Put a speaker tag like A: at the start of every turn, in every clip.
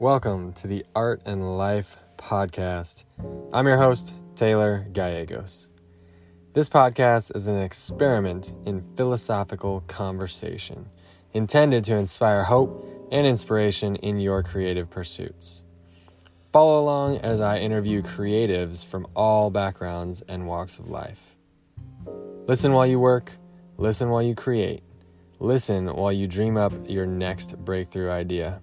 A: Welcome to the Art and Life Podcast. I'm your host, Taylor Gallegos. This podcast is an experiment in philosophical conversation intended to inspire hope and inspiration in your creative pursuits. Follow along as I interview creatives from all backgrounds and walks of life. Listen while you work, listen while you create, listen while you dream up your next breakthrough idea.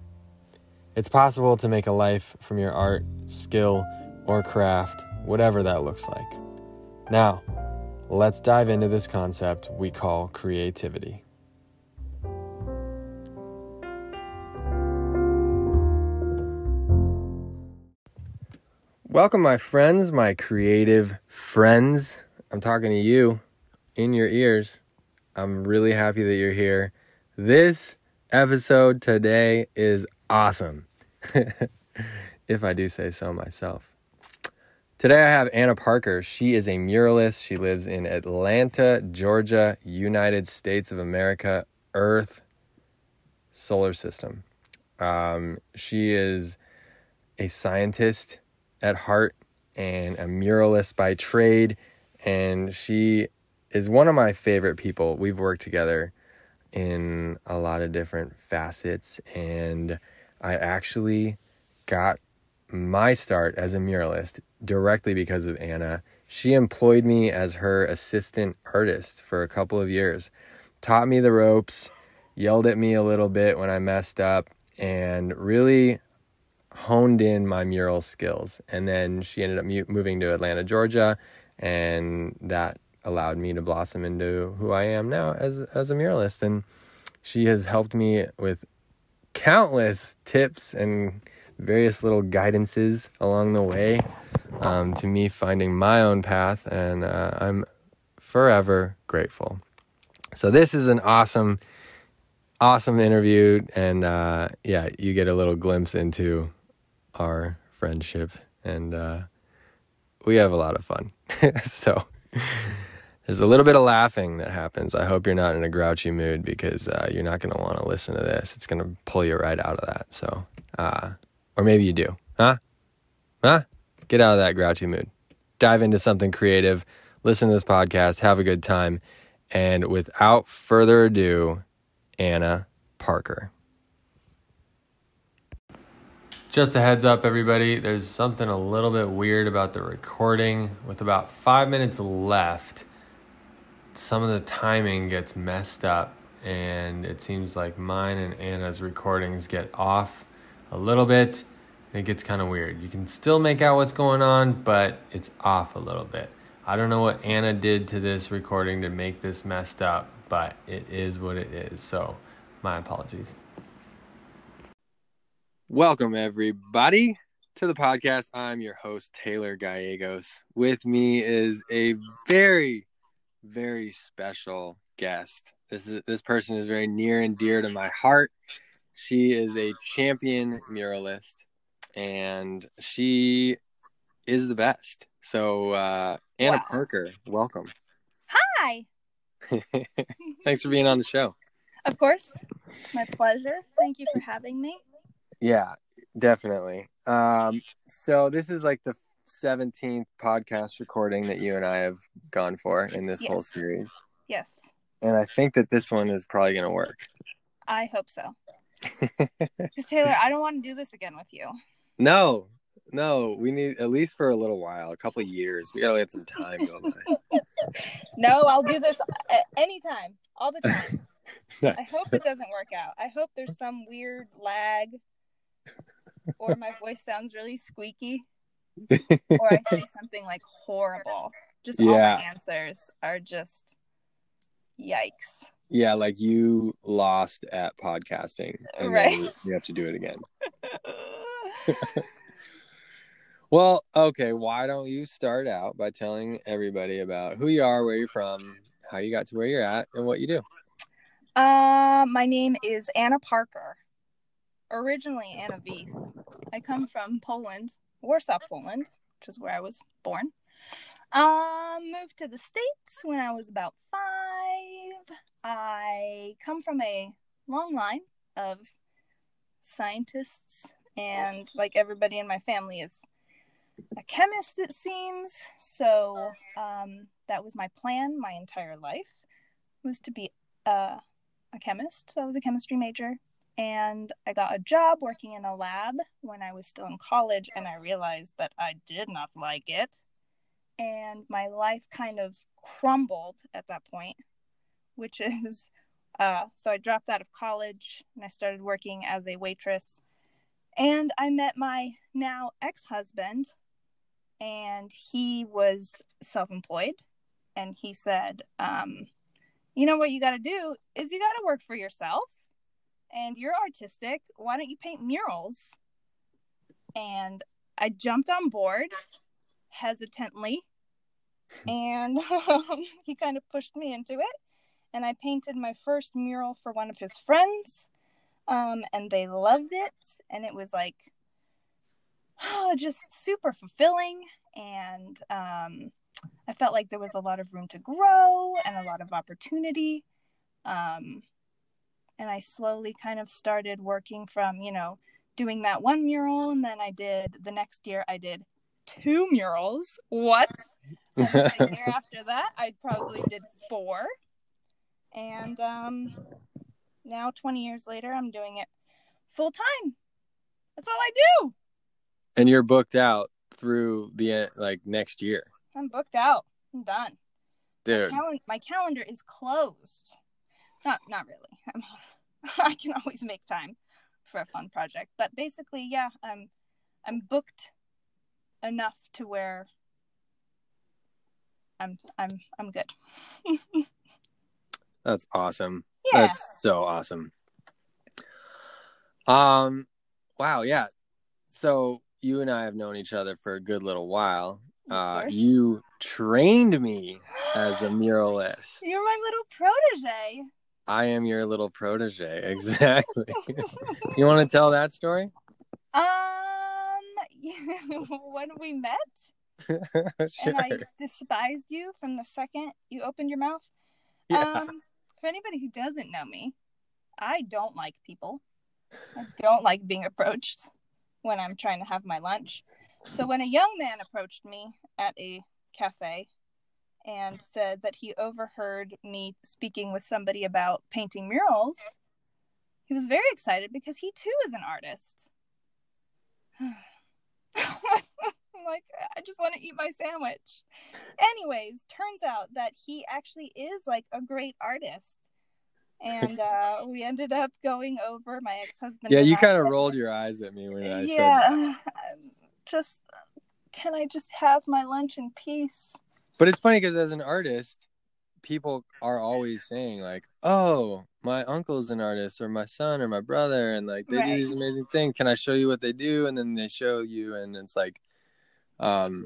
A: It's possible to make a life from your art, skill, or craft, whatever that looks like. Now, let's dive into this concept we call creativity. Welcome, my friends, my creative friends. I'm talking to you in your ears. I'm really happy that you're here. This episode today is awesome, if I do say so myself. Today I have Anna Parker. She is a muralist. She lives in Atlanta, Georgia, United States of America, Earth, solar system. Um, she is a scientist at heart and a muralist by trade. And she is one of my favorite people. We've worked together in a lot of different facets. And I actually got my start as a muralist directly because of Anna. She employed me as her assistant artist for a couple of years, taught me the ropes, yelled at me a little bit when I messed up, and really honed in my mural skills. And then she ended up moving to Atlanta, Georgia, and that allowed me to blossom into who I am now as as a muralist. And she has helped me with countless tips and various little guidances along the way um, to me finding my own path, and uh, I'm forever grateful. So this is an awesome, awesome interview, and uh, yeah, you get a little glimpse into our friendship, and uh, we have a lot of fun. so there's a little bit of laughing that happens. I hope you're not in a grouchy mood because uh, you're not going to want to listen to this. It's going to pull you right out of that. So, uh, or maybe you do, huh? Huh? Get out of that grouchy mood. Dive into something creative. Listen to this podcast. Have a good time. And without further ado, Anna Parker. Just a heads up, everybody. There's something a little bit weird about the recording. With about five minutes left, some of the timing gets messed up, and it seems like mine and Anna's recordings get off a little bit, and it gets kind of weird. You can still make out what's going on, but it's off a little bit. I don't know what Anna did to this recording to make this messed up, but it is what it is. So, my apologies. Welcome, everybody, to the podcast. I'm your host, Taylor Gallegos. With me is a very, very special guest. This is this person is very near and dear to my heart. She is a champion muralist, and she is the best. So, uh, Anna wow. Parker, welcome.
B: Hi.
A: Thanks for being on the show.
B: Of course, my pleasure. Thank you for having me.
A: Yeah, definitely. Um, so this is like the 17th podcast recording that you and I have gone for in this yes. whole series.
B: Yes.
A: And I think that this one is probably going to work.
B: I hope so. Because Taylor, I don't want to do this again with you.
A: No, no, we need at least for a little while, a couple years. We gotta let some time go by.
B: no, I'll do this anytime, all the time. nice. I hope it doesn't work out. I hope there's some weird lag or my voice sounds really squeaky, or I say something like horrible. Just yeah. all answers are just yikes.
A: Yeah, like you lost at podcasting, and right. then you have to do it again. well, okay. Why don't you start out by telling everybody about who you are, where you're from, how you got to where you're at, and what you do?
B: Uh, my name is Anna Parker originally Anna Vieth. I come from Poland, Warsaw, Poland, which is where I was born. Um, moved to the States when I was about five. I come from a long line of scientists and like everybody in my family is a chemist, it seems. So um, that was my plan my entire life was to be a, a chemist. So I was a chemistry major, and I got a job working in a lab when I was still in college, and I realized that I did not like it, and my life kind of crumbled at that point, which is. Uh, so I dropped out of college and I started working as a waitress and I met my now ex husband, and he was self employed. And he said, um, You know what you got to do is you got to work for yourself, and you're artistic. Why don't you paint murals? And I jumped on board hesitantly, and um, he kind of pushed me into it. And I painted my first mural for one of his friends um, and they loved it, and it was like, oh, just super fulfilling, and um, I felt like there was a lot of room to grow and a lot of opportunity, um, and I slowly kind of started working from you know doing that one mural, and then I did the next year I did two murals. What? the year after that, I probably did four. And um, now 20 years later i'm doing it full time that's all i do.
A: And you're booked out through the like next year.
B: I'm booked out. I'm done.
A: Dude.
B: my, cal- my calendar is closed not not really i mean i can always make time for a fun project but basically yeah i'm i'm booked enough to where i'm i'm i'm good
A: that's awesome yeah. That's so awesome. Um, wow, yeah. So you and I have known each other for a good little while. Uh, you trained me as a muralist.
B: You're my little protege.
A: I am your little protege, exactly. you want to tell that story?
B: Um, when we met, sure. and I despised you from the second you opened your mouth. Yeah. Um, for anybody who doesn't know me, I don't like people. I don't like being approached when I'm trying to have my lunch. So when a young man approached me at a cafe and said that he overheard me speaking with somebody about painting murals, he was very excited because he too is an artist. I'm like, I just want to eat my sandwich. Anyways, turns out that he actually is like a great artist. And uh, we ended up going over my ex husband.
A: Yeah, you kind of rolled your eyes at me when I
B: yeah, said that. Just, can I just have my lunch in peace?
A: But it's funny because as an artist, people are always saying like, "Oh, my uncle's an artist, or my son, or my brother," and like they right. do these amazing things. Can I show you what they do? And then they show you, and it's like, um,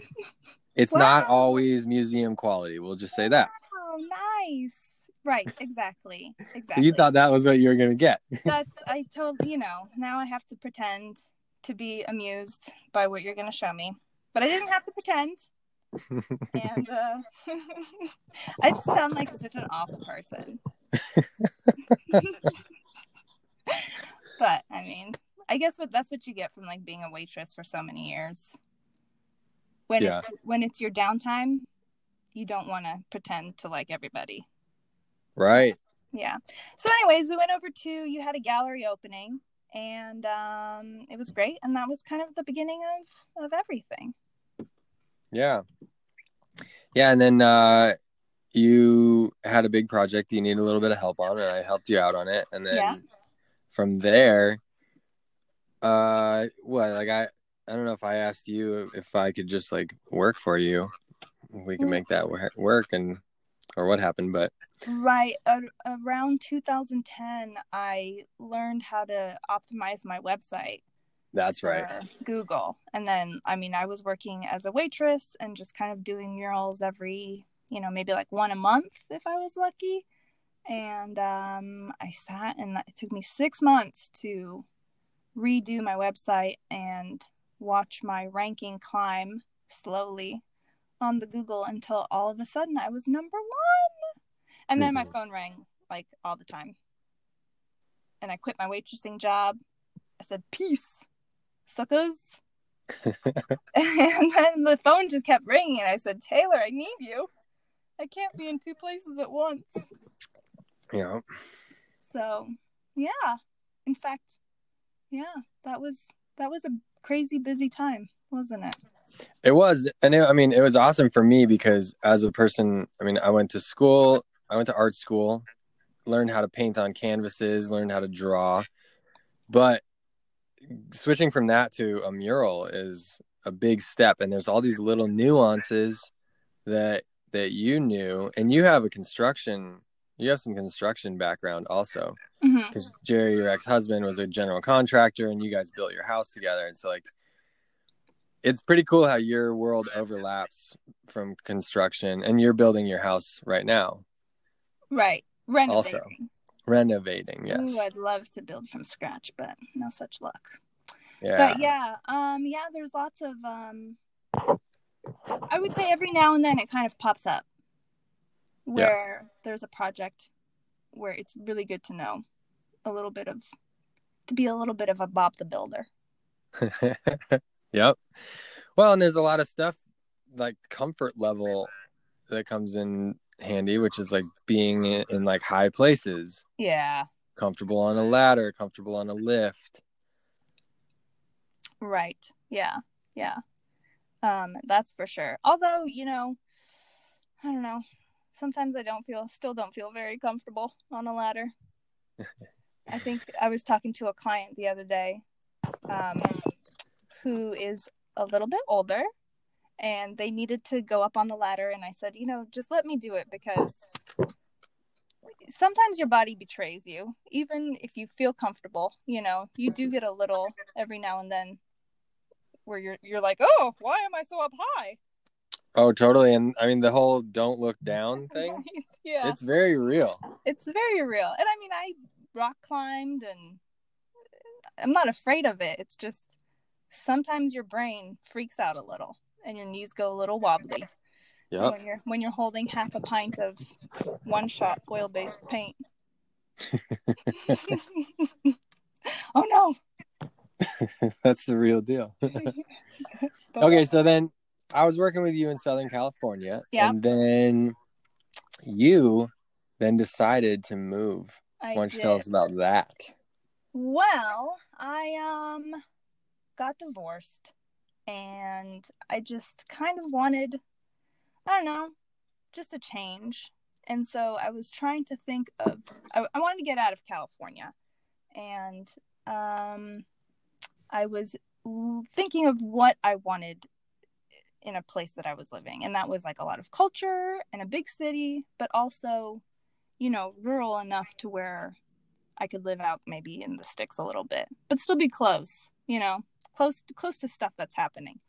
A: it's wow. not always museum quality. We'll just say that.
B: Oh, nice. Right, exactly. Exactly.
A: So you thought that was what you were gonna get.
B: That's I told you know, now I have to pretend to be amused by what you're gonna show me. But I didn't have to pretend. And uh, I just sound like such an awful person. but I mean, I guess what that's what you get from like being a waitress for so many years. When yeah. it's when it's your downtime you don't want to pretend to like everybody.
A: Right.
B: Yeah. So anyways we went over to you had a gallery opening and um it was great and that was kind of the beginning of of everything
A: yeah yeah and then uh you had a big project you need a little bit of help on and i helped you out on it and then yeah. from there uh what like i I don't know if I asked you if I could just like work for you. We can make that work and or what happened, but
B: right uh, around 2010, I learned how to optimize my website.
A: That's right.
B: Google, and then I mean, I was working as a waitress and just kind of doing murals every, you know, maybe like one a month if I was lucky. And um, I sat, and it took me six months to redo my website and watch my ranking climb slowly on the Google until all of a sudden I was number one. And then my mm-hmm. phone rang like all the time. And I quit my waitressing job. I said, peace. Suckers. and then the phone just kept ringing, and I said, Taylor, I need you. I can't be in two places at once.
A: Yeah.
B: So, yeah. In fact, yeah, that was that was a crazy busy time, wasn't it?
A: It was, and it, I mean, it was awesome for me because as a person, I mean, I went to school, I went to art school, learned how to paint on canvases, learned how to draw, but switching from that to a mural is a big step, and there's all these little nuances that that you knew, and you have a construction, you have some construction background also, because mm-hmm. Jerry, your ex-husband, was a general contractor, and you guys built your house together, and so like it's pretty cool how your world overlaps from construction and you're building your house right now.
B: Right. Renovating. Also,
A: renovating, yes.
B: Ooh, I'd love to build from scratch, but no such luck. Yeah. But yeah, um yeah, there's lots of um I would say every now and then it kind of pops up where yeah. there's a project where it's really good to know a little bit of to be a little bit of a Bob the Builder.
A: Yep. Well, and there's a lot of stuff like comfort level that comes in handy, which is like being in, in like high places.
B: Yeah.
A: Comfortable on a ladder, comfortable on a lift.
B: Right. Yeah. Yeah. Um, that's for sure. Although, you know, I don't know. Sometimes I don't feel still don't feel very comfortable on a ladder. I think I was talking to a client the other day. Um, who is a little bit older and they needed to go up on the ladder and I said, you know, just let me do it because sometimes your body betrays you. Even if you feel comfortable, you know, you do get a little every now and then where you're you're like, "Oh, why am I so up high?"
A: Oh, totally. And I mean the whole don't look down thing. yeah. It's very real.
B: It's very real. And I mean, I rock climbed and I'm not afraid of it. It's just sometimes your brain freaks out a little and your knees go a little wobbly. Yeah. When you're when you're holding half a pint of one shot oil based paint. oh no.
A: That's the real deal. okay, so then I was working with you in Southern California. Yeah. And then you then decided to move. I Why don't you tell us about that?
B: Well, I um got divorced and I just kind of wanted, I don't know, just a change. And so I was trying to think of, I, I wanted to get out of California. And um, I was thinking of what I wanted in a place that I was living. And that was like a lot of culture and a big city, but also, you know, rural enough to where I could live out maybe in the sticks a little bit, but still be close, you know close to, close to stuff that's happening.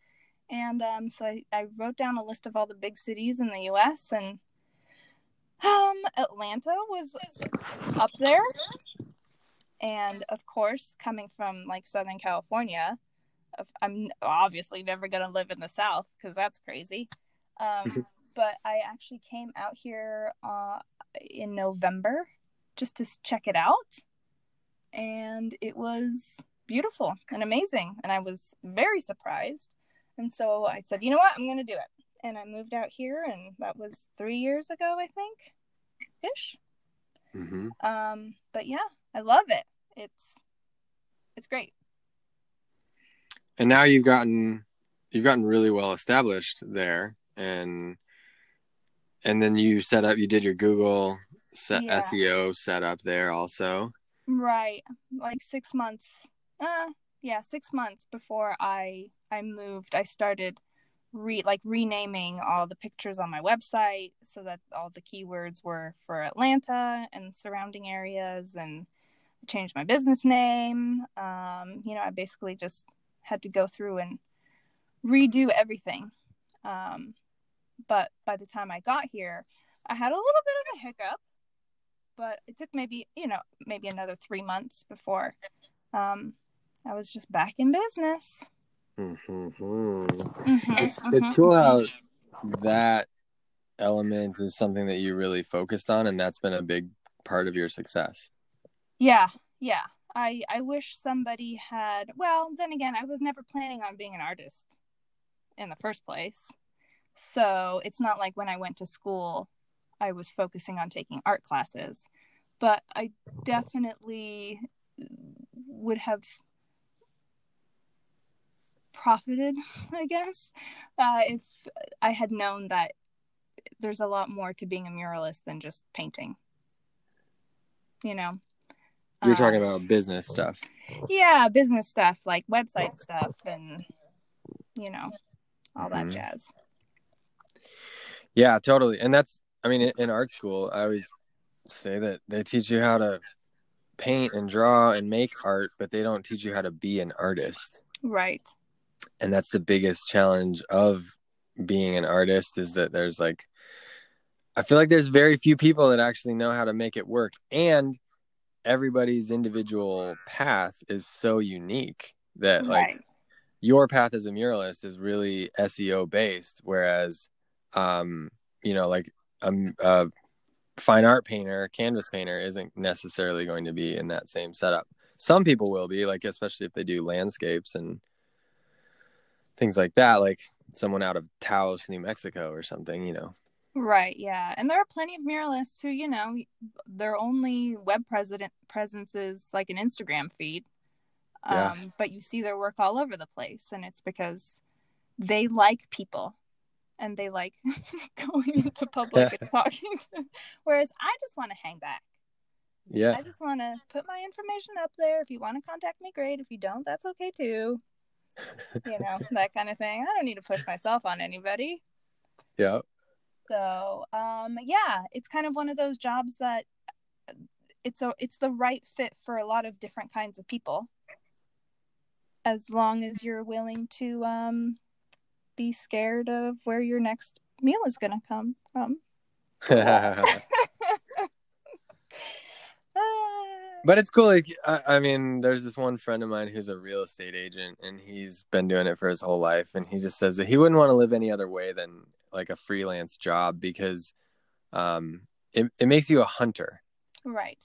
B: And um, so I, I wrote down a list of all the big cities in the U.S. and um, Atlanta was up there. And of course, coming from like Southern California, I'm obviously never going to live in the South because that's crazy. Um, but I actually came out here uh, in November just to check it out. And it was beautiful and amazing. And I was very surprised. And so I said, you know what? I'm going to do it. And I moved out here, and that was three years ago, I think, ish. Mm-hmm. Um, but yeah, I love it. It's it's great.
A: And now you've gotten you've gotten really well established there, and and then you set up you did your Google set, yeah. SEO setup there also.
B: Right, like six months uh yeah six months before i i moved i started re like renaming all the pictures on my website so that all the keywords were for atlanta and surrounding areas and I changed my business name. Um you know i basically just had to go through and redo everything. Um but by the time i got here i had a little bit of a hiccup but it took maybe you know maybe another three months before um, I was just back in business. Mm-hmm.
A: Mm-hmm, it's mm-hmm, it's cool how that element is something that you really focused on, and that's been a big part of your success.
B: Yeah, yeah. I I wish somebody had well, then again, I was never planning on being an artist in the first place. So, it's not like when I went to school I was focusing on taking art classes, but I definitely would have profited, I guess, uh, if I had known that there's a lot more to being a muralist than just painting. You know,
A: you're talking uh, about business stuff.
B: Yeah, business stuff like website stuff and you know all that mm-hmm. jazz.
A: Yeah, totally. And that's I mean in, in art school, I always say that they teach you how to paint and draw and make art, but they don't teach you how to be an artist.
B: Right.
A: And that's the biggest challenge of being an artist is that there's like I feel like there's very few people that actually know how to make it work and everybody's individual path is so unique that right. like your path as a muralist is really SEO based whereas um you know like a, a fine art painter canvas painter isn't necessarily going to be in that same setup some people will be like especially if they do landscapes and things like that like someone out of Taos New Mexico or something you know
B: Right, yeah. And there are plenty of muralists who, you know, their only web president presence is like an Instagram feed. Yeah. Um, but you see their work all over the place and it's because they like people and they like going into public and talking whereas I just want to hang back.
A: Yeah.
B: I just want to put my information up there. If you want to contact me, great. If you don't, that's okay too. You know, that kind of thing. I don't need to push myself on anybody.
A: Yeah.
B: So, um, yeah, it's kind of one of those jobs that it's a it's the right fit for a lot of different kinds of people. As long as you're willing to um, be scared of where your next meal is going to come from.
A: but it's cool like I, I, mean there's this one friend of mine who's a real estate agent and he's been doing it for his whole life and he just says that he wouldn't want to live any other way than like a freelance job because um it, it makes you a hunter.
B: Right.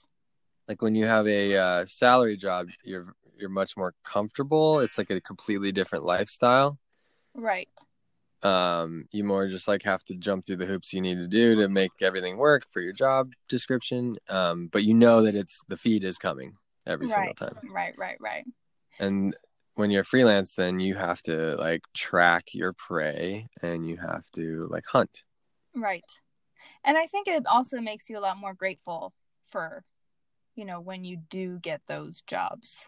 A: Like when you have a uh, salary job you're you're much more comfortable. It's like a completely different lifestyle.
B: Right
A: um you more just like have to jump through the hoops you need to do to make everything work for your job description um but you know that it's the feed is coming every
B: right.
A: single time.
B: Right right right.
A: And when you're freelance then you have to like track your prey and you have to like hunt.
B: Right. And i think it also makes you a lot more grateful for you know when you do get those jobs.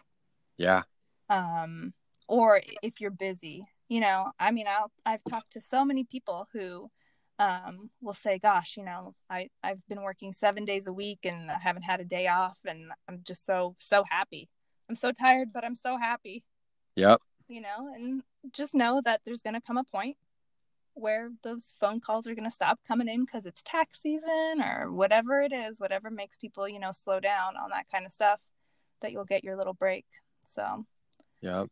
A: Yeah.
B: Um or if you're busy you know i mean I'll, i've talked to so many people who um, will say gosh you know i i've been working seven days a week and i haven't had a day off and i'm just so so happy i'm so tired but i'm so happy
A: Yep.
B: You know, and just know that there's going to come a point where those phone calls are going to stop coming in because it's tax season or whatever it is, whatever makes people, you know, slow down on that kind of stuff, that you'll get your little break. So,
A: yep.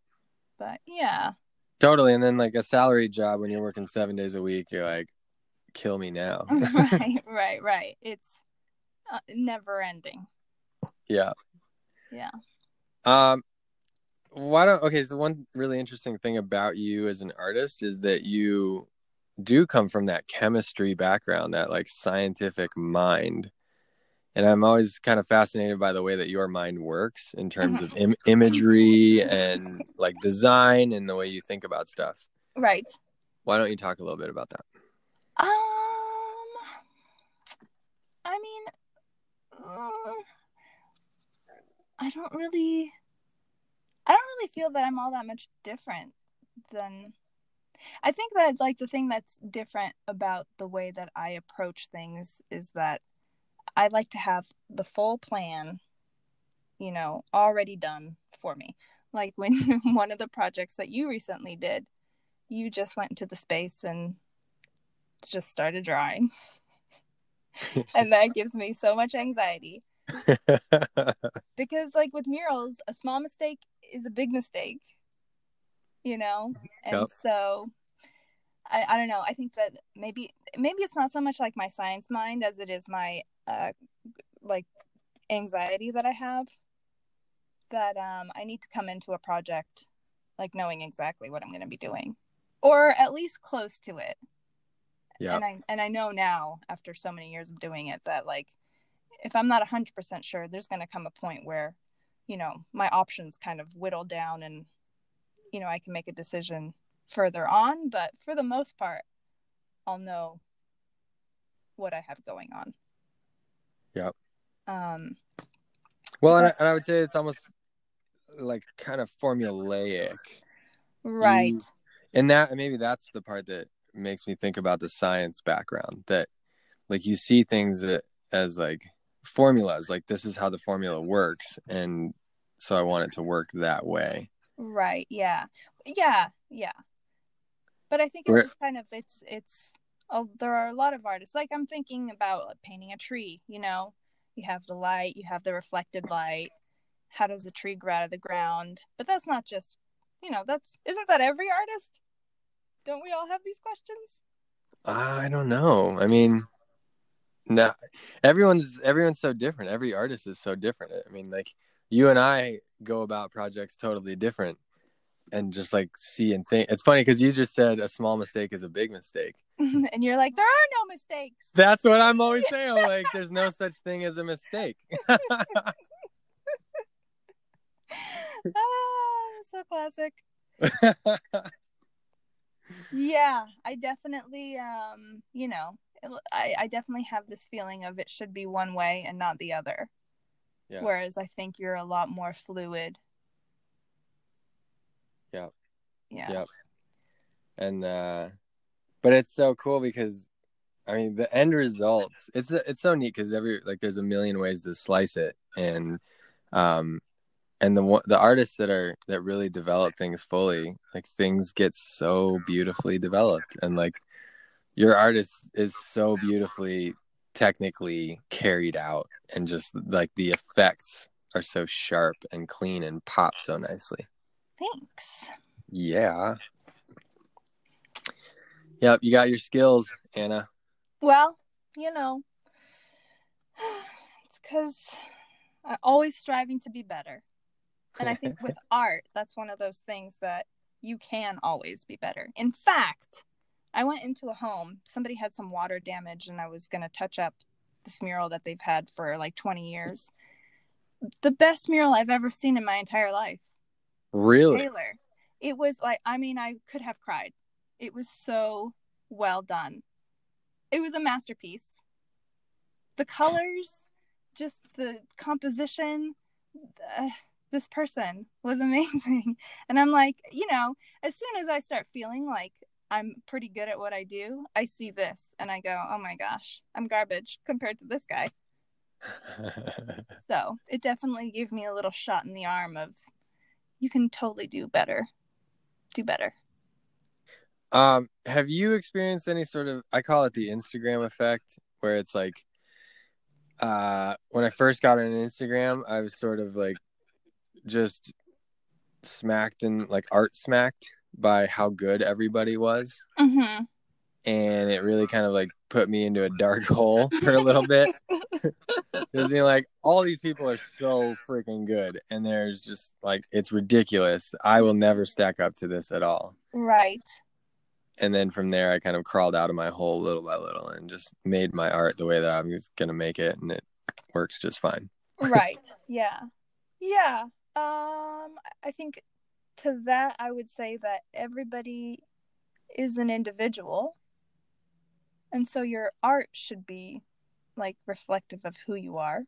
B: But yeah.
A: Totally. And then, like a salary job when you're working seven days a week, you're like, kill me now.
B: right, right, right. It's uh, never ending.
A: Yeah.
B: Yeah.
A: Um, why don't okay so one really interesting thing about you as an artist is that you do come from that chemistry background that like scientific mind and i'm always kind of fascinated by the way that your mind works in terms of Im- imagery and like design and the way you think about stuff.
B: Right.
A: Why don't you talk a little bit about that?
B: Um i mean uh, i don't really I don't really feel that I'm all that much different than I think that like the thing that's different about the way that I approach things is that I like to have the full plan, you know, already done for me. Like when one of the projects that you recently did, you just went into the space and just started drawing. and that gives me so much anxiety. because like with murals, a small mistake is a big mistake you know and yep. so I, I don't know i think that maybe maybe it's not so much like my science mind as it is my uh like anxiety that i have that um, I need to come into a project like knowing exactly what I'm going to be doing, or at least close to it. Yeah. And I and I know now after so many years of doing it that like if I'm not 100% sure, there's going to come a point where, you know, my options kind of whittle down and you know, I can make a decision further on, but for the most part, I'll know what I have going on.
A: Yep. Um well, and I, and I would say it's almost like kind of formulaic.
B: Right. You,
A: and that maybe that's the part that makes me think about the science background that like you see things that, as like formulas like this is how the formula works and so I want it to work that way.
B: Right. Yeah. Yeah. Yeah. But I think it's just kind of it's it's oh there are a lot of artists. Like I'm thinking about painting a tree, you know. You have the light, you have the reflected light, how does the tree grow out of the ground? But that's not just you know that's isn't that every artist? Don't we all have these questions?
A: I don't know. I mean no everyone's everyone's so different. Every artist is so different. I mean like you and i go about projects totally different and just like see and think it's funny because you just said a small mistake is a big mistake
B: and you're like there are no mistakes
A: that's what i'm always saying like there's no such thing as a mistake
B: ah, so classic. yeah, I definitely, um, you know, I, I definitely have this feeling of it should be one way and not the other. Yeah. Whereas I think you're a lot more fluid.
A: Yeah.
B: Yeah.
A: Yep. And uh but it's so cool because I mean the end results it's it's so neat because every like there's a million ways to slice it and um and the the artists that are that really develop things fully like things get so beautifully developed and like your artist is so beautifully technically carried out and just like the effects are so sharp and clean and pop so nicely
B: thanks
A: yeah yep you got your skills anna
B: well you know it's because i'm always striving to be better and I think with art, that's one of those things that you can always be better. In fact, I went into a home, somebody had some water damage, and I was going to touch up this mural that they've had for like 20 years. The best mural I've ever seen in my entire life.
A: Really?
B: Taylor. It was like, I mean, I could have cried. It was so well done. It was a masterpiece. The colors, just the composition, the, this person was amazing. And I'm like, you know, as soon as I start feeling like I'm pretty good at what I do, I see this and I go, oh my gosh, I'm garbage compared to this guy. so it definitely gave me a little shot in the arm of you can totally do better. Do better.
A: Um, have you experienced any sort of I call it the Instagram effect where it's like uh when I first got on Instagram, I was sort of like just smacked and like art smacked by how good everybody was.
B: Mm-hmm.
A: And it really kind of like put me into a dark hole for a little bit. Just being like, all these people are so freaking good. And there's just like, it's ridiculous. I will never stack up to this at all.
B: Right.
A: And then from there, I kind of crawled out of my hole little by little and just made my art the way that I was going to make it. And it works just fine.
B: right. Yeah. Yeah. Um, I think to that, I would say that everybody is an individual. And so your art should be like reflective of who you are.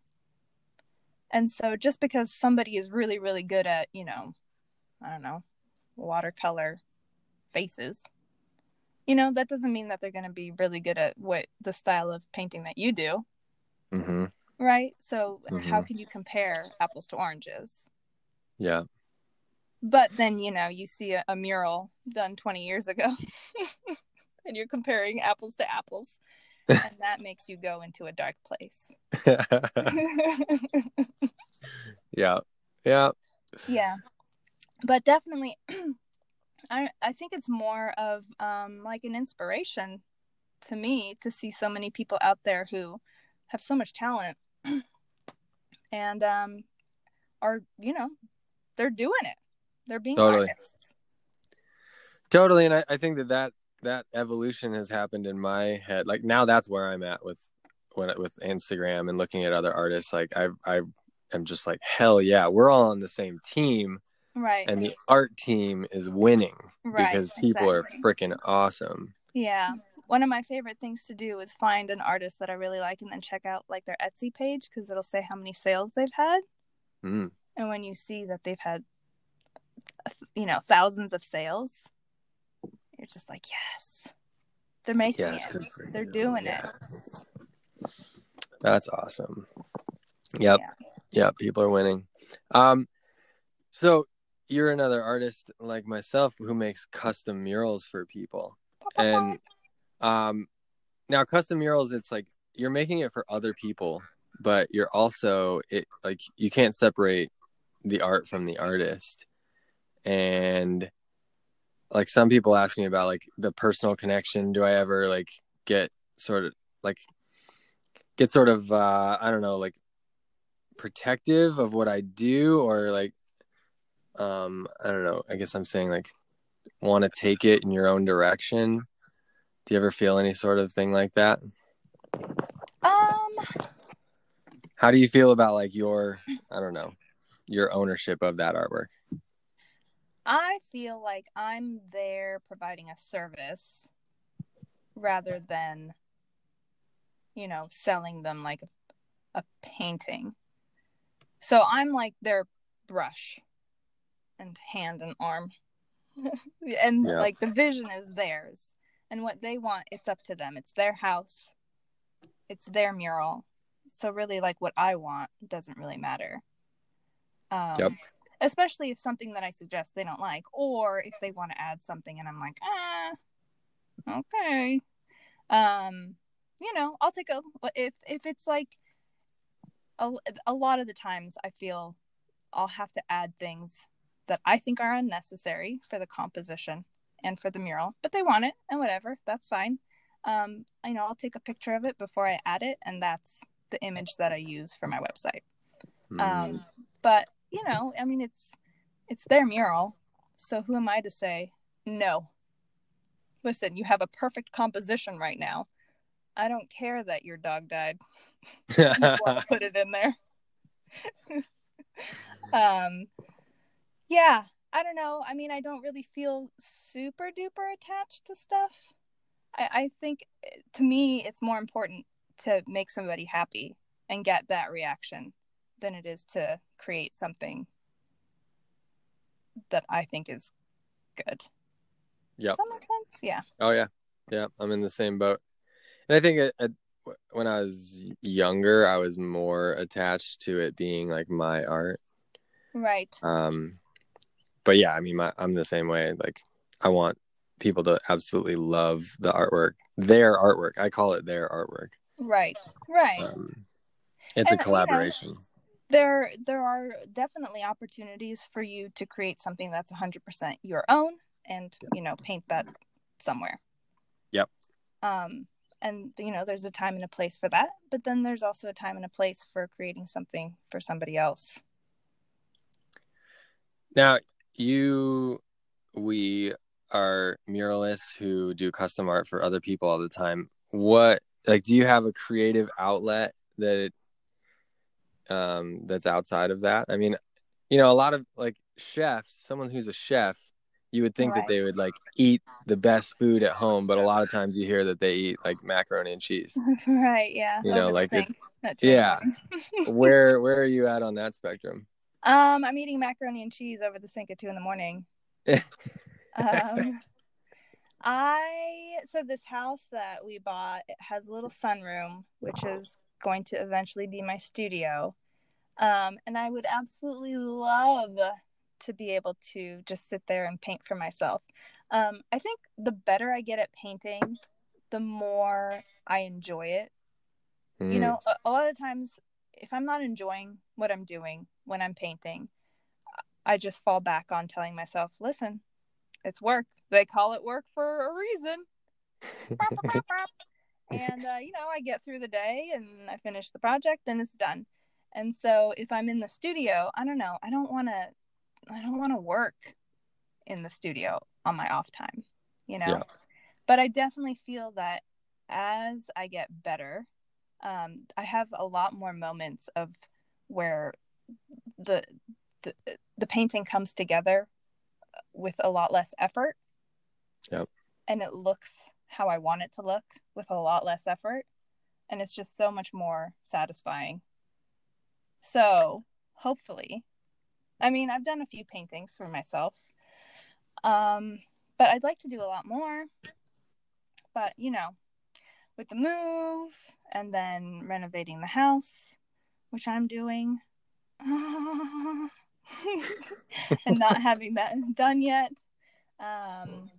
B: And so just because somebody is really, really good at, you know, I don't know, watercolor faces, you know, that doesn't mean that they're going to be really good at what the style of painting that you do.
A: Mm-hmm.
B: Right. So, mm-hmm. how can you compare apples to oranges?
A: Yeah.
B: But then, you know, you see a, a mural done 20 years ago and you're comparing apples to apples. and that makes you go into a dark place.
A: yeah. Yeah.
B: Yeah. But definitely I I think it's more of um like an inspiration to me to see so many people out there who have so much talent and um are, you know, they're doing it. They're being totally. artists.
A: Totally, and I, I think that that that evolution has happened in my head. Like now, that's where I'm at with when with Instagram and looking at other artists. Like I I am just like hell yeah, we're all on the same team,
B: right?
A: And the art team is winning right, because people exactly. are freaking awesome.
B: Yeah, one of my favorite things to do is find an artist that I really like and then check out like their Etsy page because it'll say how many sales they've had.
A: Mm.
B: And when you see that they've had, you know, thousands of sales, you're just like, yes, they're making yes, it. They're you. doing yes.
A: it. That's awesome. Yep. Yeah. Yep. People are winning. Um, so you're another artist like myself who makes custom murals for people. And um now custom murals it's like you're making it for other people, but you're also it like you can't separate the art from the artist. And like some people ask me about like the personal connection. Do i ever like get sort of like get sort of uh i don't know like protective of what i do or like um i don't know. I guess i'm saying like want to take it in your own direction. Do you ever feel any sort of thing like that?
B: Um.
A: How do you feel about like your i don't know your ownership of that artwork
B: I feel like I'm there providing a service rather than, you know, selling them like a, a painting. So I'm like their brush and hand and arm. and yeah. like the vision is theirs. And what they want, it's up to them. It's their house. It's their mural. So really like what I want doesn't really matter. Um, yep especially if something that I suggest they don't like, or if they want to add something and I'm like, ah, okay. Um, you know, I'll take a if if it's like a, a lot of the times I feel I'll have to add things that I think are unnecessary for the composition and for the mural, but they want it and whatever, that's fine. Um, you know, I'll take a picture of it before I add it, and that's the image that I use for my website. Mm. Um, but you know, I mean, it's it's their mural, so who am I to say no? Listen, you have a perfect composition right now. I don't care that your dog died. put it in there. um, yeah, I don't know. I mean, I don't really feel super duper attached to stuff. I, I think to me, it's more important to make somebody happy and get that reaction than it is to create something that I think is good.
A: Yeah.
B: that make sense? Yeah.
A: Oh yeah, yeah. I'm in the same boat, and I think it, it, when I was younger, I was more attached to it being like my art.
B: Right.
A: Um, but yeah, I mean, my, I'm the same way. Like, I want people to absolutely love the artwork, their artwork. I call it their artwork.
B: Right. Right. Um,
A: it's and, a collaboration. You know,
B: there there are definitely opportunities for you to create something that's 100% your own and you know paint that somewhere.
A: Yep.
B: Um and you know there's a time and a place for that but then there's also a time and a place for creating something for somebody else.
A: Now you we are muralists who do custom art for other people all the time. What like do you have a creative outlet that um, that's outside of that. I mean, you know, a lot of like chefs, someone who's a chef, you would think right. that they would like eat the best food at home, but a lot of times you hear that they eat like macaroni and cheese.
B: right. Yeah.
A: You know, like yeah. where where are you at on that spectrum?
B: Um, I'm eating macaroni and cheese over the sink at two in the morning. um, I so this house that we bought it has a little sunroom, which is going to eventually be my studio. Um, and I would absolutely love to be able to just sit there and paint for myself. Um, I think the better I get at painting, the more I enjoy it. Mm. You know, a, a lot of times, if I'm not enjoying what I'm doing when I'm painting, I just fall back on telling myself, listen, it's work. They call it work for a reason. and uh, you know i get through the day and i finish the project and it's done And so if I'm in the studio, I don't know, I don't want to I don't want to work in the studio on my off time, you know. Yeah. But I definitely feel that as I get better, um, I have a lot more moments of where the, the the painting comes together with a lot less effort.
A: Yep.
B: And it looks how I want it to look with a lot less effort. And it's just so much more satisfying. So hopefully, I mean, I've done a few paintings for myself. Um, but I'd like to do a lot more. But, you know, with the move and then renovating the house, which I'm doing, and not having that done yet. Um,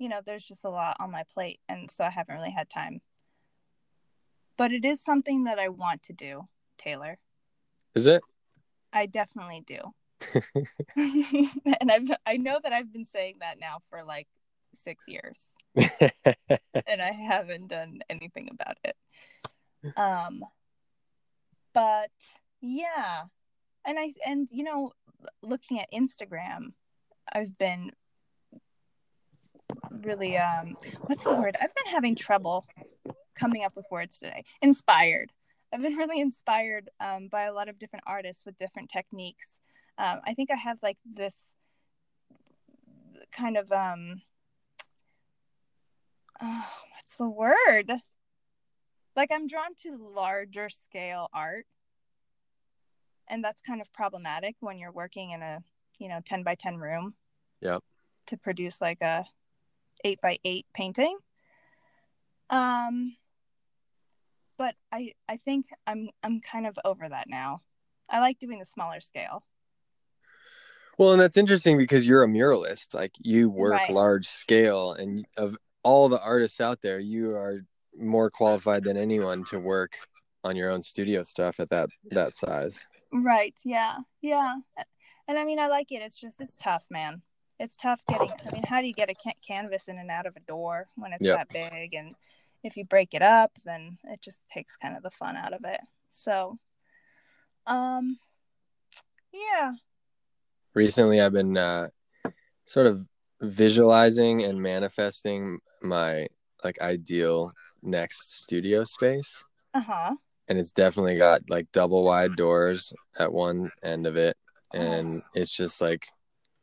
B: you know, there's just a lot on my plate, and so I haven't really had time. But it is something that I want to do, Taylor.
A: Is it?
B: I definitely do. and I've I know that I've been saying that now for like six years. and I haven't done anything about it. Um but yeah, and i and you know looking at instagram i've been really um what's the word? I've been having trouble coming up with words today. Inspired. I've been really inspired um, by a lot of different artists with different techniques. Um, i think i have like this kind of um oh, what's the word? Like i'm drawn to larger scale art. And that's kind of problematic when you're working in a you know 10 by 10 room
A: yep.
B: to produce like a 8 by 8 painting um but i i think i'm i'm kind of over that now i like doing the smaller scale
A: well and that's interesting because you're a muralist like you work right. large scale and of all the artists out there you are more qualified than anyone to work on your own studio stuff at that that size
B: Right. Yeah. Yeah. And I mean, I like it. It's just, it's tough, man. It's tough getting, I mean, how do you get a ca- canvas in and out of a door when it's that big? And if you break it up, then it just takes kind of the fun out of it. So, um, yeah.
A: Recently, I've been uh, sort of visualizing and manifesting my like ideal next studio space.
B: Uh huh
A: and it's definitely got like double wide doors at one end of it and it's just like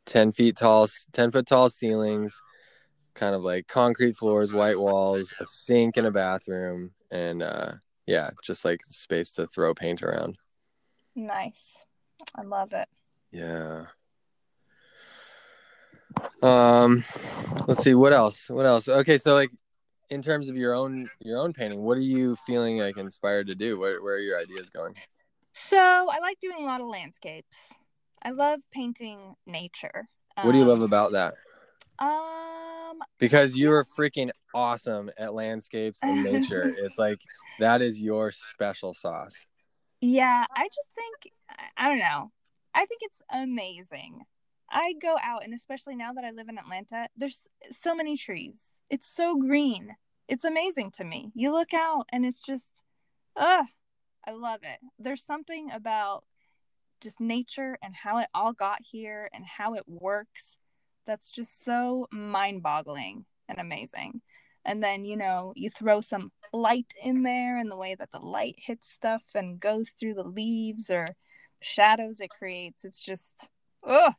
A: 10 feet tall 10 foot tall ceilings kind of like concrete floors white walls a sink in a bathroom and uh yeah just like space to throw paint around
B: nice i love it
A: yeah um let's see what else what else okay so like in terms of your own your own painting, what are you feeling like inspired to do? Where where are your ideas going?
B: So I like doing a lot of landscapes. I love painting nature.
A: What do you love um, about that?
B: Um,
A: because you're freaking awesome at landscapes and nature. it's like that is your special sauce.
B: Yeah, I just think I don't know. I think it's amazing. I go out and especially now that I live in Atlanta, there's so many trees. It's so green. It's amazing to me. You look out and it's just ugh, I love it. There's something about just nature and how it all got here and how it works that's just so mind-boggling and amazing. And then, you know, you throw some light in there and the way that the light hits stuff and goes through the leaves or shadows it creates. It's just ugh,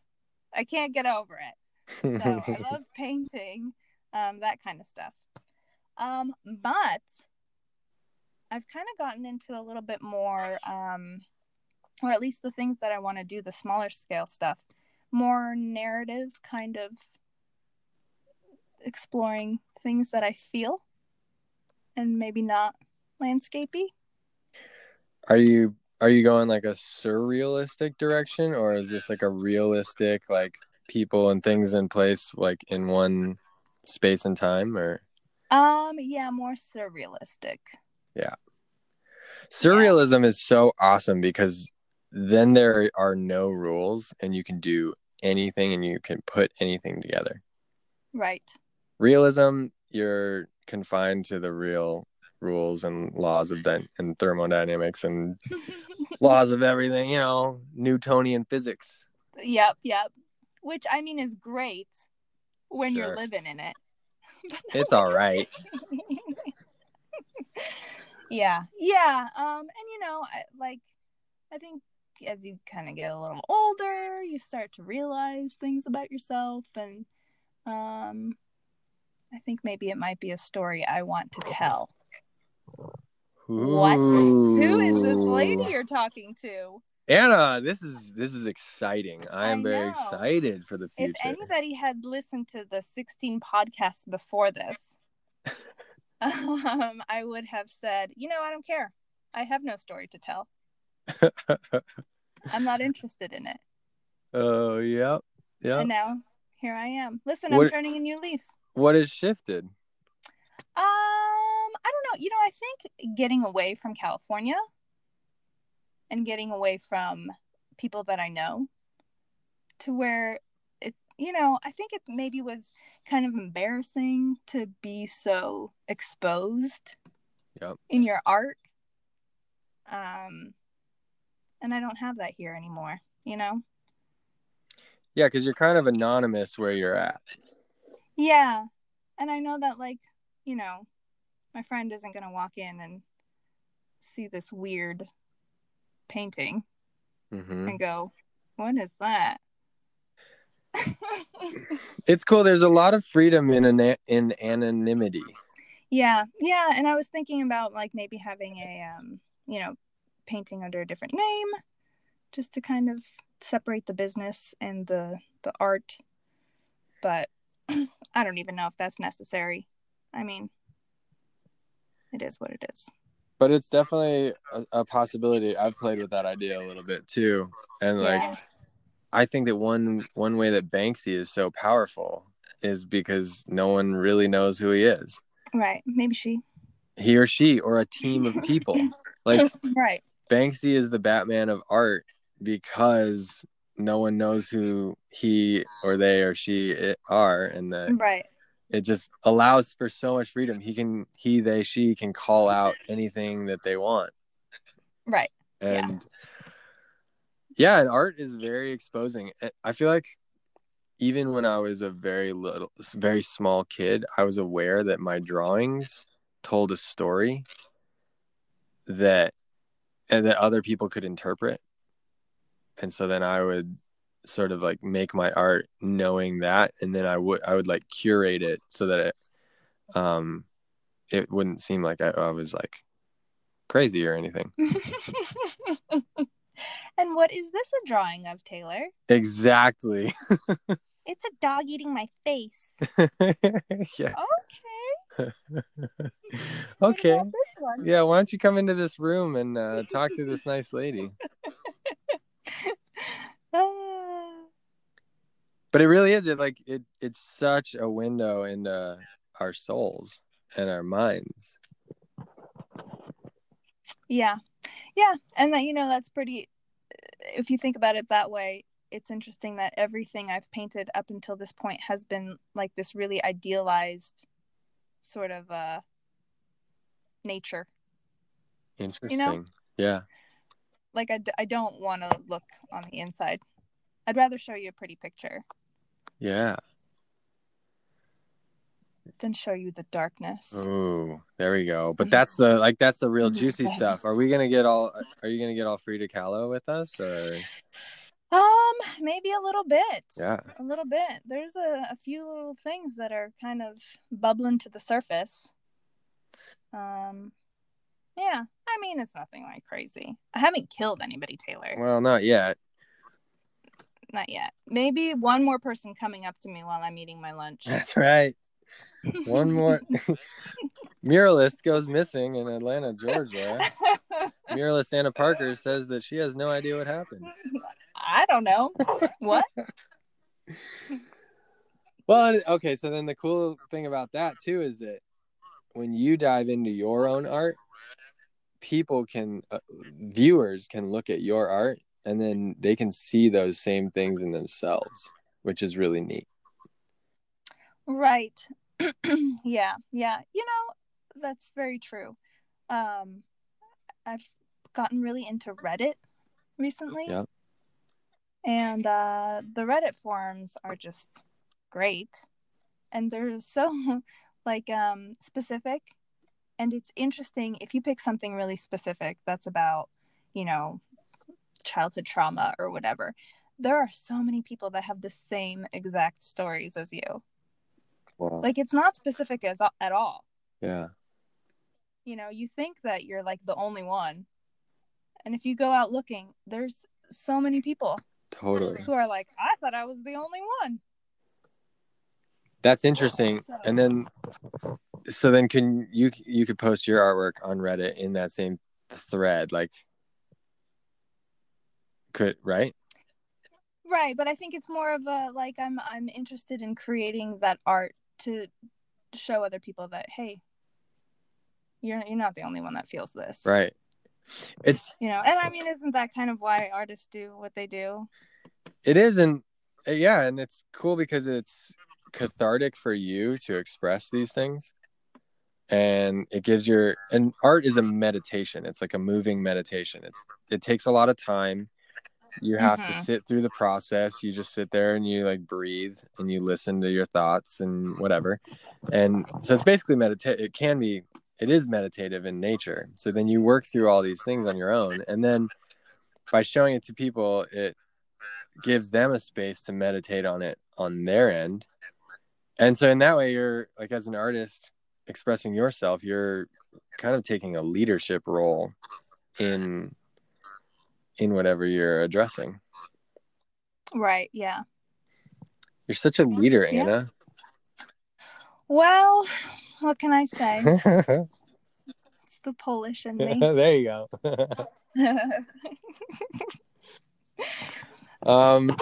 B: I can't get over it. So I love painting, um, that kind of stuff. Um, but I've kind of gotten into a little bit more, um, or at least the things that I want to do, the smaller scale stuff, more narrative kind of exploring things that I feel and maybe not landscapey.
A: Are you are you going like a surrealistic direction or is this like a realistic like people and things in place like in one space and time or
B: um yeah more surrealistic
A: yeah surrealism yeah. is so awesome because then there are no rules and you can do anything and you can put anything together
B: right
A: realism you're confined to the real rules and laws of dy- and thermodynamics and laws of everything, you know, Newtonian physics.
B: Yep, yep. Which I mean is great when
A: Sure.
B: you're living in it.
A: It's all right.
B: yeah, yeah. Um, and you know, I, like, I think as you kind of get a little older, you start to realize things about yourself, and um, I think maybe it might be a story I want to tell. What? Who is this lady you're talking to?
A: Anna, this is this is exciting. I
B: I
A: am very excited for the future.
B: If anybody had listened to the 16 podcasts before this, um, I would have said, you know, I don't care. I have no story to tell. I'm not interested in it.
A: Oh, yeah, yeah.
B: And now here I am. Listen,
A: What-
B: I'm turning a new leaf.
A: What has shifted?
B: Um, I don't know. You know, I think getting away from California and getting away from people that I know to where it, you know, I think it maybe was kind of embarrassing to be so exposed
A: Yep.
B: in your art. Um, and I don't have that here anymore, you know?
A: Yeah, because you're kind of anonymous where you're at.
B: Yeah. And I know that, like, you know, my friend isn't going to walk in and see this weird painting
A: hmm
B: and go, What is that?
A: It's cool. There's a lot of freedom in ana- in anonymity.
B: yeah. Yeah. And I was thinking about, like, maybe having a, um, you know, painting under a different name just to kind of separate the business and the the art but i don't even know if that's necessary i mean it is what it is
A: But it's definitely a, a possibility. I've played with that idea a little bit too, and like
B: yeah.
A: I think that one one way that Banksy is so powerful is because no one really knows who he is.
B: right maybe she
A: He or she or a team of people. Like
B: right
A: Banksy is the Batman of art because no one knows who he or they or she are, and that
B: right
A: it just allows for so much freedom. He can, he, they, she can call out anything that they want,
B: right
A: and yeah, and art is very exposing. I feel like even when I was a very little, very small kid, I was aware that my drawings told a story that and that other people could interpret. And so then I would sort of like make my art knowing that and then I would I would like curate it so that it um it wouldn't seem like I, I was like crazy or anything.
B: and what is this a drawing of taylor
A: Exactly.
B: it's a dog eating my face
A: yeah.
B: Okay What
A: okay.
B: about this one?
A: Yeah, why don't you come into this room and uh, talk to this nice lady?
B: Ah.
A: But it really is. It like it. It's such a window into our souls and our minds.
B: Yeah. Yeah. And that, you know, that's pretty, if you think about it that way, it's interesting that everything I've painted up until this point has been like this really idealized sort of uh nature.
A: Interesting. You know? Yeah.
B: Like, I, d- I don't want to look on the inside. I'd rather show you a pretty picture
A: Yeah.
B: than show you the darkness.
A: Oh, there we go. But that's the like that's the real juicy stuff. Are we gonna get all? Are you gonna get all Frida Kahlo with us? Or
B: Um, maybe a little bit.
A: yeah.
B: A little bit. There's a, a few little things that are kind of bubbling to the surface. Um, yeah. I mean, it's nothing like crazy. I haven't killed anybody, Taylor.
A: Well, not yet.
B: Not yet. Maybe one more person coming up to me while I'm eating my lunch.
A: That's right. One more muralist goes missing in Atlanta, Georgia. Muralist Anna Parker says that she has no idea what happened.
B: I don't know. What?
A: Well, okay, so then the cool thing about that too is that when you dive into your own art, people can, uh, viewers can look at your art and then they can see those same things in themselves, which is really neat.
B: Right. yeah. Yeah. You know, that's very true. um, I've gotten really into Reddit recently.
A: Yeah.
B: And uh, the Reddit forums are just great, and they're so like um, specific, and it's interesting if you pick something really specific that's about, you know, childhood trauma or whatever. There are so many people that have the same exact stories as you.
A: Wow.
B: Like it's not specific as at all.
A: Yeah.
B: You know, you think that you're like the only one. And if you go out looking, there's so many people
A: Totally.
B: who are like, I thought I was the only one.
A: That's interesting.
B: So-
A: And then so then can you you could post your artwork on Reddit in that same thread like could right?
B: Right, but I think it's more of a like I'm I'm interested in creating that art to show other people that hey, you're you're not the only one that feels this.
A: Right. It's
B: You know, and I mean isn't that kind of why artists do what they do?
A: it is and uh, yeah, and it's cool because it's cathartic for you to express these things. And it gives your and art is a meditation. It's like a moving meditation. It's it takes a lot of time. You have to
B: Mhm.
A: sit through the process. You just sit there and you like breathe and you listen to your thoughts and whatever. And so it's basically meditate it can be it is meditative in nature. So then you work through all these things on your own and then by showing it to people it gives them a space to meditate on it on their end. And so in that way you're like as an artist expressing yourself, you're kind of taking a leadership role in in whatever you're addressing.
B: Right, yeah.
A: You're such a leader,
B: Yeah.
A: Anna.
B: Well, what can I say? It's the Polish in me.
A: There you go. um,
B: Um,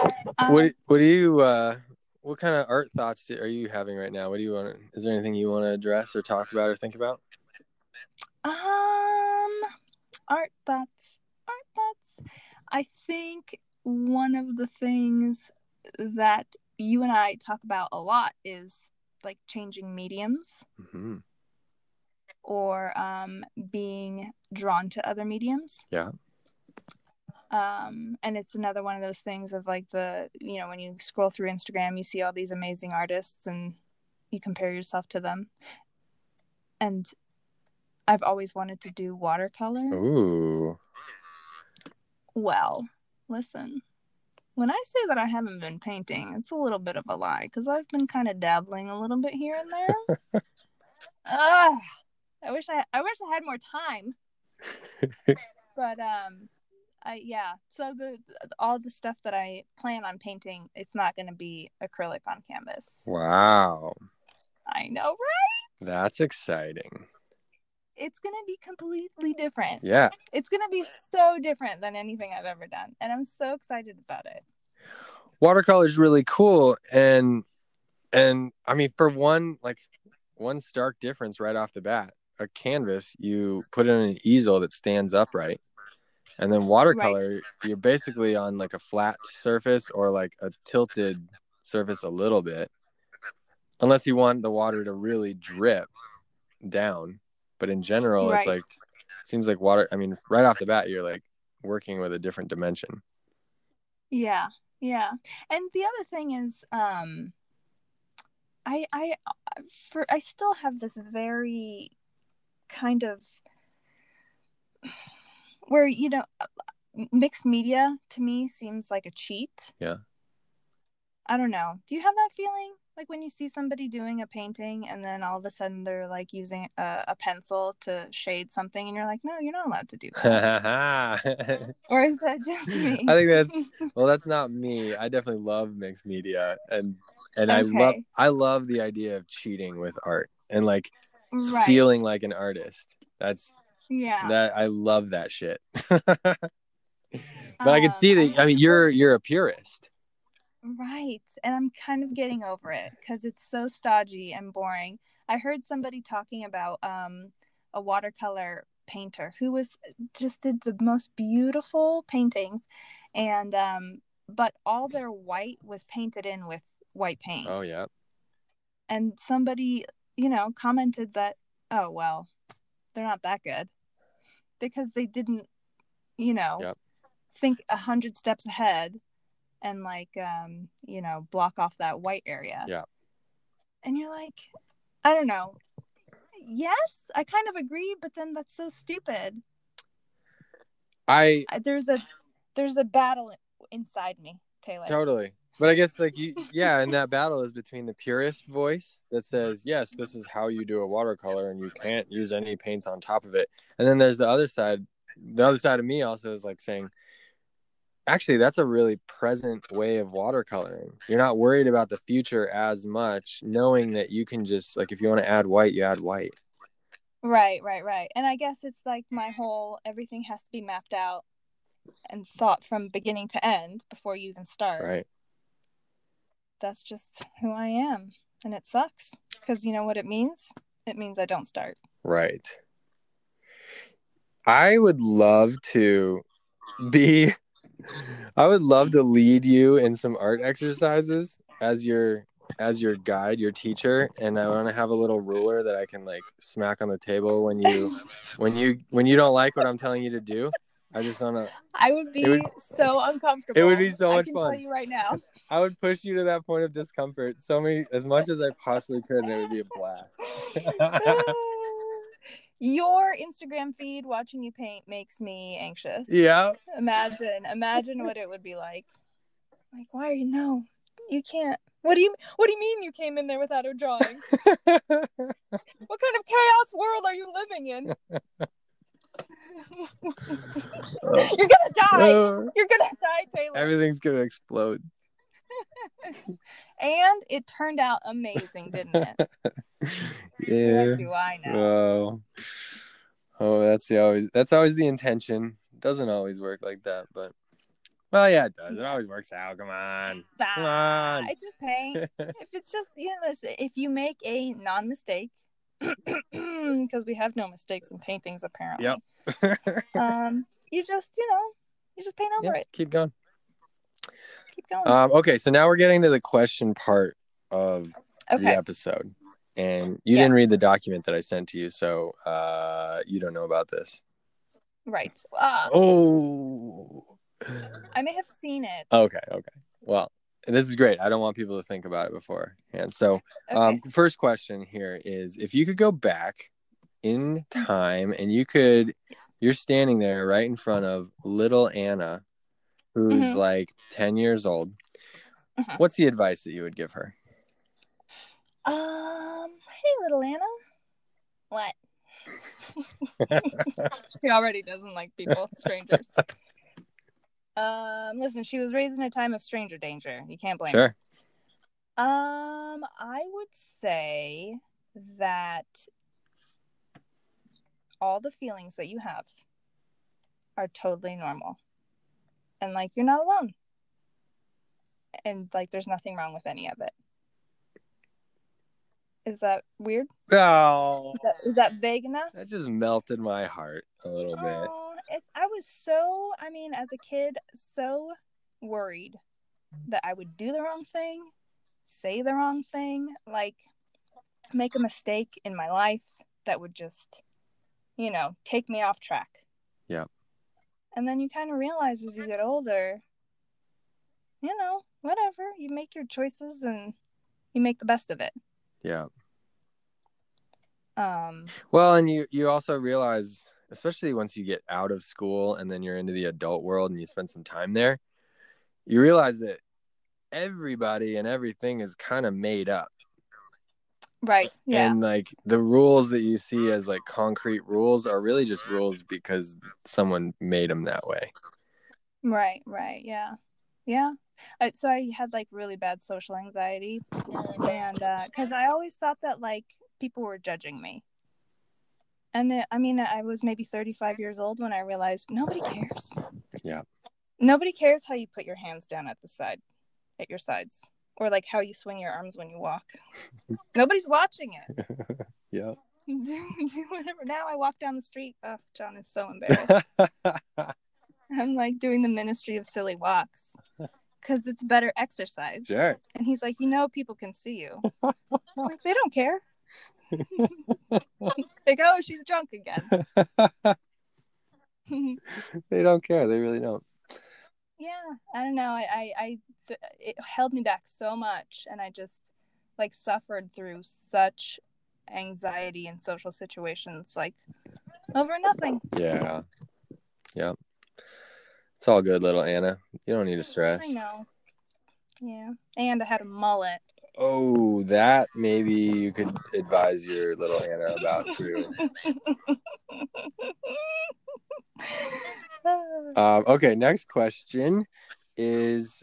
A: what what do you uh, what kind of art thoughts are you having right now? What do you want? to Is there anything you want to address or talk about or think about?
B: Um, art thoughts. I think one of the things that you and I talk about a lot is like changing mediums
A: hmm
B: or um, being drawn to other mediums.
A: Yeah.
B: Um, and it's another one of those things of like the you know when you scroll through Instagram, you see all these amazing artists and you compare yourself to them. And I've always wanted to do watercolor.
A: Ooh.
B: Well, listen. When I say that I haven't been painting, it's a little bit of a lie because I've been kind of dabbling a little bit here and there. Ugh, I wish I I wish I had more time. but um, I yeah. So the all the stuff that I plan on painting, it's not going to be acrylic on canvas.
A: Wow.
B: I know, right?
A: That's exciting.
B: It's going to be completely different.
A: Yeah.
B: It's going to be so different than anything I've ever done, and I'm so excited about it.
A: Watercolor is really cool and and I mean for one like one stark difference right off the bat. A canvas, you put it on an easel that stands upright. And then watercolor, you're basically on like a flat surface or like a tilted surface a little bit. Unless you want the water to really drip down. But in general,
B: Right.
A: it's like seems like water I mean, right off the bat you're like working with a different dimension.
B: Yeah, yeah. And the other thing is, um, I I for I still have this very kind of where you know mixed media to me seems like a cheat.
A: Yeah.
B: I don't know. Do you have that feeling? Like when you see somebody doing a painting and then all of a sudden they're like using a, a pencil to shade something and you're like, no, you're not allowed to do that. Or is that just me?
A: I think that's well that's not me. I definitely love mixed media and and I love I love the idea of cheating with art and like
B: Right.
A: stealing like an artist. That's
B: Yeah.
A: that I love that shit. but I can
B: Um,
A: see that I mean you're you're a purist.
B: Right. And I'm kind of getting over it because it's so stodgy and boring. I heard somebody talking about um, a watercolor painter who was just did the most beautiful paintings and um, but all their white was painted in with white paint.
A: Oh yeah.
B: And somebody, you know, commented that, oh well, they're not that good. because they didn't, you know,
A: Yep.
B: think a hundred steps ahead and like um, you know, block off that white area.
A: Yeah.
B: And you're like, I don't know. Yes, I kind of agree, but then that's so stupid.
A: I
B: There's a there's a battle inside me, Taylor.
A: totally. But I guess like you yeah, and that battle is between the purist voice that says, "Yes, this is how you do a watercolor and you can't use any paints on top of it." And then there's the other side. The other side of me also is like saying, "Actually, that's a really present way of watercoloring. You're not worried about the future as much, knowing that you can just like if you want to add white, you add white."
B: Right, right, right. And I guess it's like my whole everything has to be mapped out and thought from beginning to end before you even start.
A: Right.
B: That's just who I am. And it sucks because you know what it means? It means I don't start.
A: Right. I would love to be I would love to lead you in some art exercises as your as your guide, your teacher, and I want to have a little ruler that I can like smack on the table when you when you when you don't like what I'm telling you to do. I just want to
B: I would be
A: would-
B: so uncomfortable.
A: it would be so much I
B: can
A: fun.
B: tell you right now.
A: I would push you to that point of discomfort so many as much as I possibly could and it would be a blast.
B: Your Instagram feed watching you paint makes me anxious.
A: yeah.
B: Imagine, imagine what it would be like. Like, why are you no? You can't. What do you What do you mean you came in there without a drawing? What kind of chaos world are you living in? You're gonna die.
A: Oh,
B: You're gonna die, Taylor.
A: everything's gonna explode.
B: And it turned out amazing, didn't it?
A: Yeah.
B: What do I know?
A: Oh, oh, that's the always that's always the intention. Doesn't always work like that, but well, yeah, it does. It always works out. Come on. Come on.
B: I just paint. if it's just you know, listen, if you make a non-mistake, because we have no mistakes in paintings apparently.
A: Yep.
B: Um, you just you know, you just paint over
A: Yeah,
B: it.
A: keep going.
B: Keep going.
A: Um, okay, so now we're getting to the question part of the episode, and you
B: Yes.
A: didn't read the document that I sent to you, so uh, you don't know about this.
B: Right. Uh,
A: Oh.
B: I may have seen it.
A: Okay. Okay. Well, this is great. I don't want people to think about it before. And so,
B: Okay.
A: um, first question here is if you could go back in time and you could, you're standing there right in front of little Anna, who's
B: Mhm.
A: like 10 years old.
B: Mhm.
A: What's the advice that you would give her?
B: Um, hey, little Anna. What? she already doesn't like people, strangers. Um, listen, she was raised in a time of stranger danger. You can't blame her. Um, I would say that all the feelings that you have are totally normal. And like you're not alone. And like there's nothing wrong with any of it. Is that weird?
A: Oh,
B: Is that, is that vague enough?
A: that just melted my heart a little bit.
B: Oh, it, I was so, I mean, as a kid, so worried that I would do the wrong thing, say the wrong thing, like make a mistake in my life that would just, you know, take me off track.
A: Yeah.
B: And then you kind of realize as you get older, you know, whatever, you make your choices and you make the best of it.
A: Yeah.
B: Um,
A: Well, and you you also realize, especially once you get out of school and then you're into the adult world and you spend some time there, you realize that everybody and everything is kind of made up.
B: Right. Yeah.
A: And like the rules that you see as like concrete rules are really just rules because someone made them that way.
B: Right, right, yeah, yeah. I, so I had like really bad social anxiety, and uh, because I always thought that like people were judging me, and then I mean I was maybe thirty five years old when I realized nobody cares.
A: Yeah.
B: Nobody cares how you put your hands down at the side, at your sides, or like how you swing your arms when you walk. Nobody's watching it.
A: yeah.
B: do, do whatever. Now I walk down the street. Oh, John is so embarrassed. I'm like doing the ministry of silly walks because it's better exercise.
A: sure.
B: And he's like, you know, people can see you. Like, they don't care. they go, oh, she's drunk again.
A: they don't care. They really don't.
B: Yeah, I don't know. I, I, I th- it held me back so much, and I just like suffered through such anxiety in social situations, like over nothing.
A: Yeah, yeah. It's all good, little Anna. You don't need to stress.
B: I know. Yeah, and I had a mullet.
A: Oh, that maybe you could advise your little Anna about too. um, okay, next question is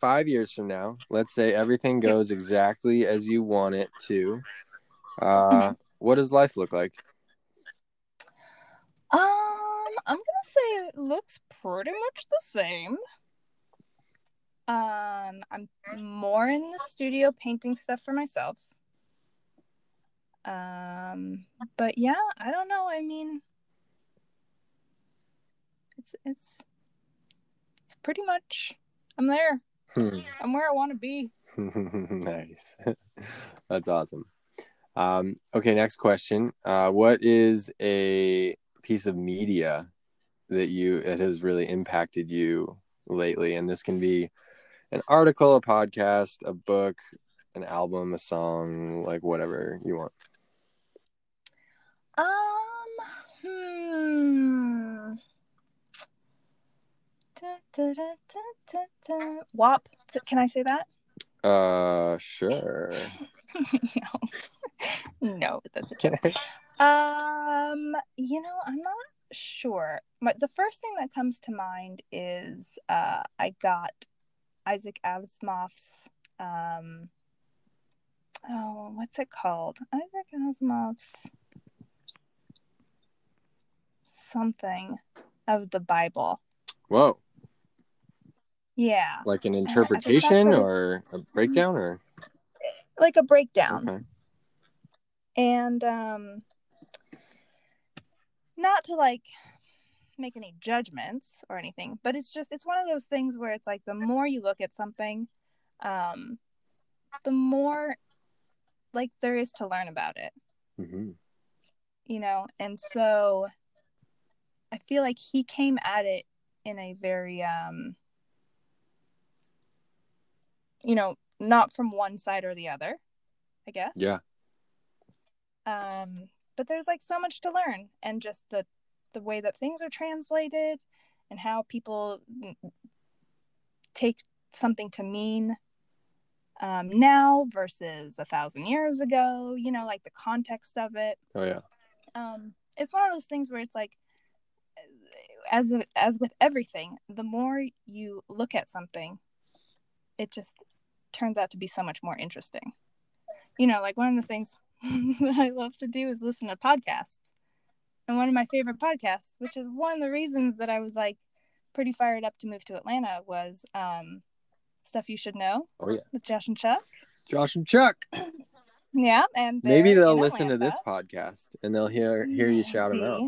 A: five years from now. Let's say everything goes exactly as you want it to. Uh, mm-hmm. what does life look like?
B: Um, I'm gonna say it looks pretty much the same. Um, I'm more in the studio painting stuff for myself. Um, but yeah, I don't know. I mean, it's it's it's pretty much I'm there. Hmm. I'm where I want to be.
A: nice. That's awesome. Um, okay, next question. Uh, what is a piece of media that you that has really impacted you lately? And this can be an article, a podcast, a book, an album, a song, like whatever you want.
B: Um, hmm. Da, da, da, WAP. Can I say that?
A: Uh, sure.
B: no. no, that's a joke. um, you know, I'm not sure. But the first thing that comes to mind is uh, I got Isaac Asimov's um oh what's it called? Isaac Asimov's something of the Bible.
A: Whoa.
B: Yeah.
A: Like an interpretation or a breakdown or
B: like a breakdown. Okay. And um not to like make any judgments or anything, but it's just it's one of those things where it's like the more you look at something, um, the more like there is to learn about it. Mm-hmm. You know, and so I feel like he came at it in a very um you know, not from one side or the other, I guess.
A: Yeah.
B: Um, but there's like so much to learn and just the the way that things are translated and how people take something to mean um, now versus a thousand years ago you know like the context of it.
A: Oh yeah.
B: Um, it's one of those things where it's like as as with everything the more you look at something it just turns out to be so much more interesting. You know like one of the things that i love to do is listen to podcasts and one of my favorite podcasts, which is one of the reasons that I was like pretty fired up to move to Atlanta, was um, Stuff You Should Know.
A: Oh, yeah.
B: With Josh and Chuck.
A: Josh and Chuck.
B: yeah. And
A: maybe they'll listen to this podcast and they'll hear hear you shout them out.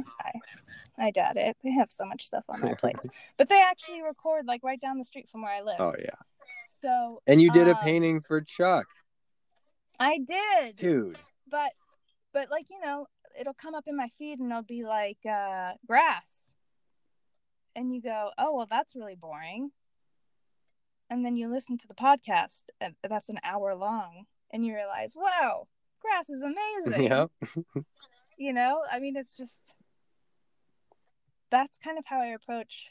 B: I, I doubt it. They have so much stuff on their plates. but they actually record like right down the street from where I live.
A: Oh, yeah.
B: So.
A: And you did um, a painting for Chuck.
B: I did.
A: Dude.
B: But, but like, you know, it'll come up in my feed and it'll be like uh, grass. And you go oh well that's really boring. And then you listen to the podcast and that's an hour long and you realize wow grass is amazing.
A: Yeah
B: you know i mean it's just that's kind of how i approach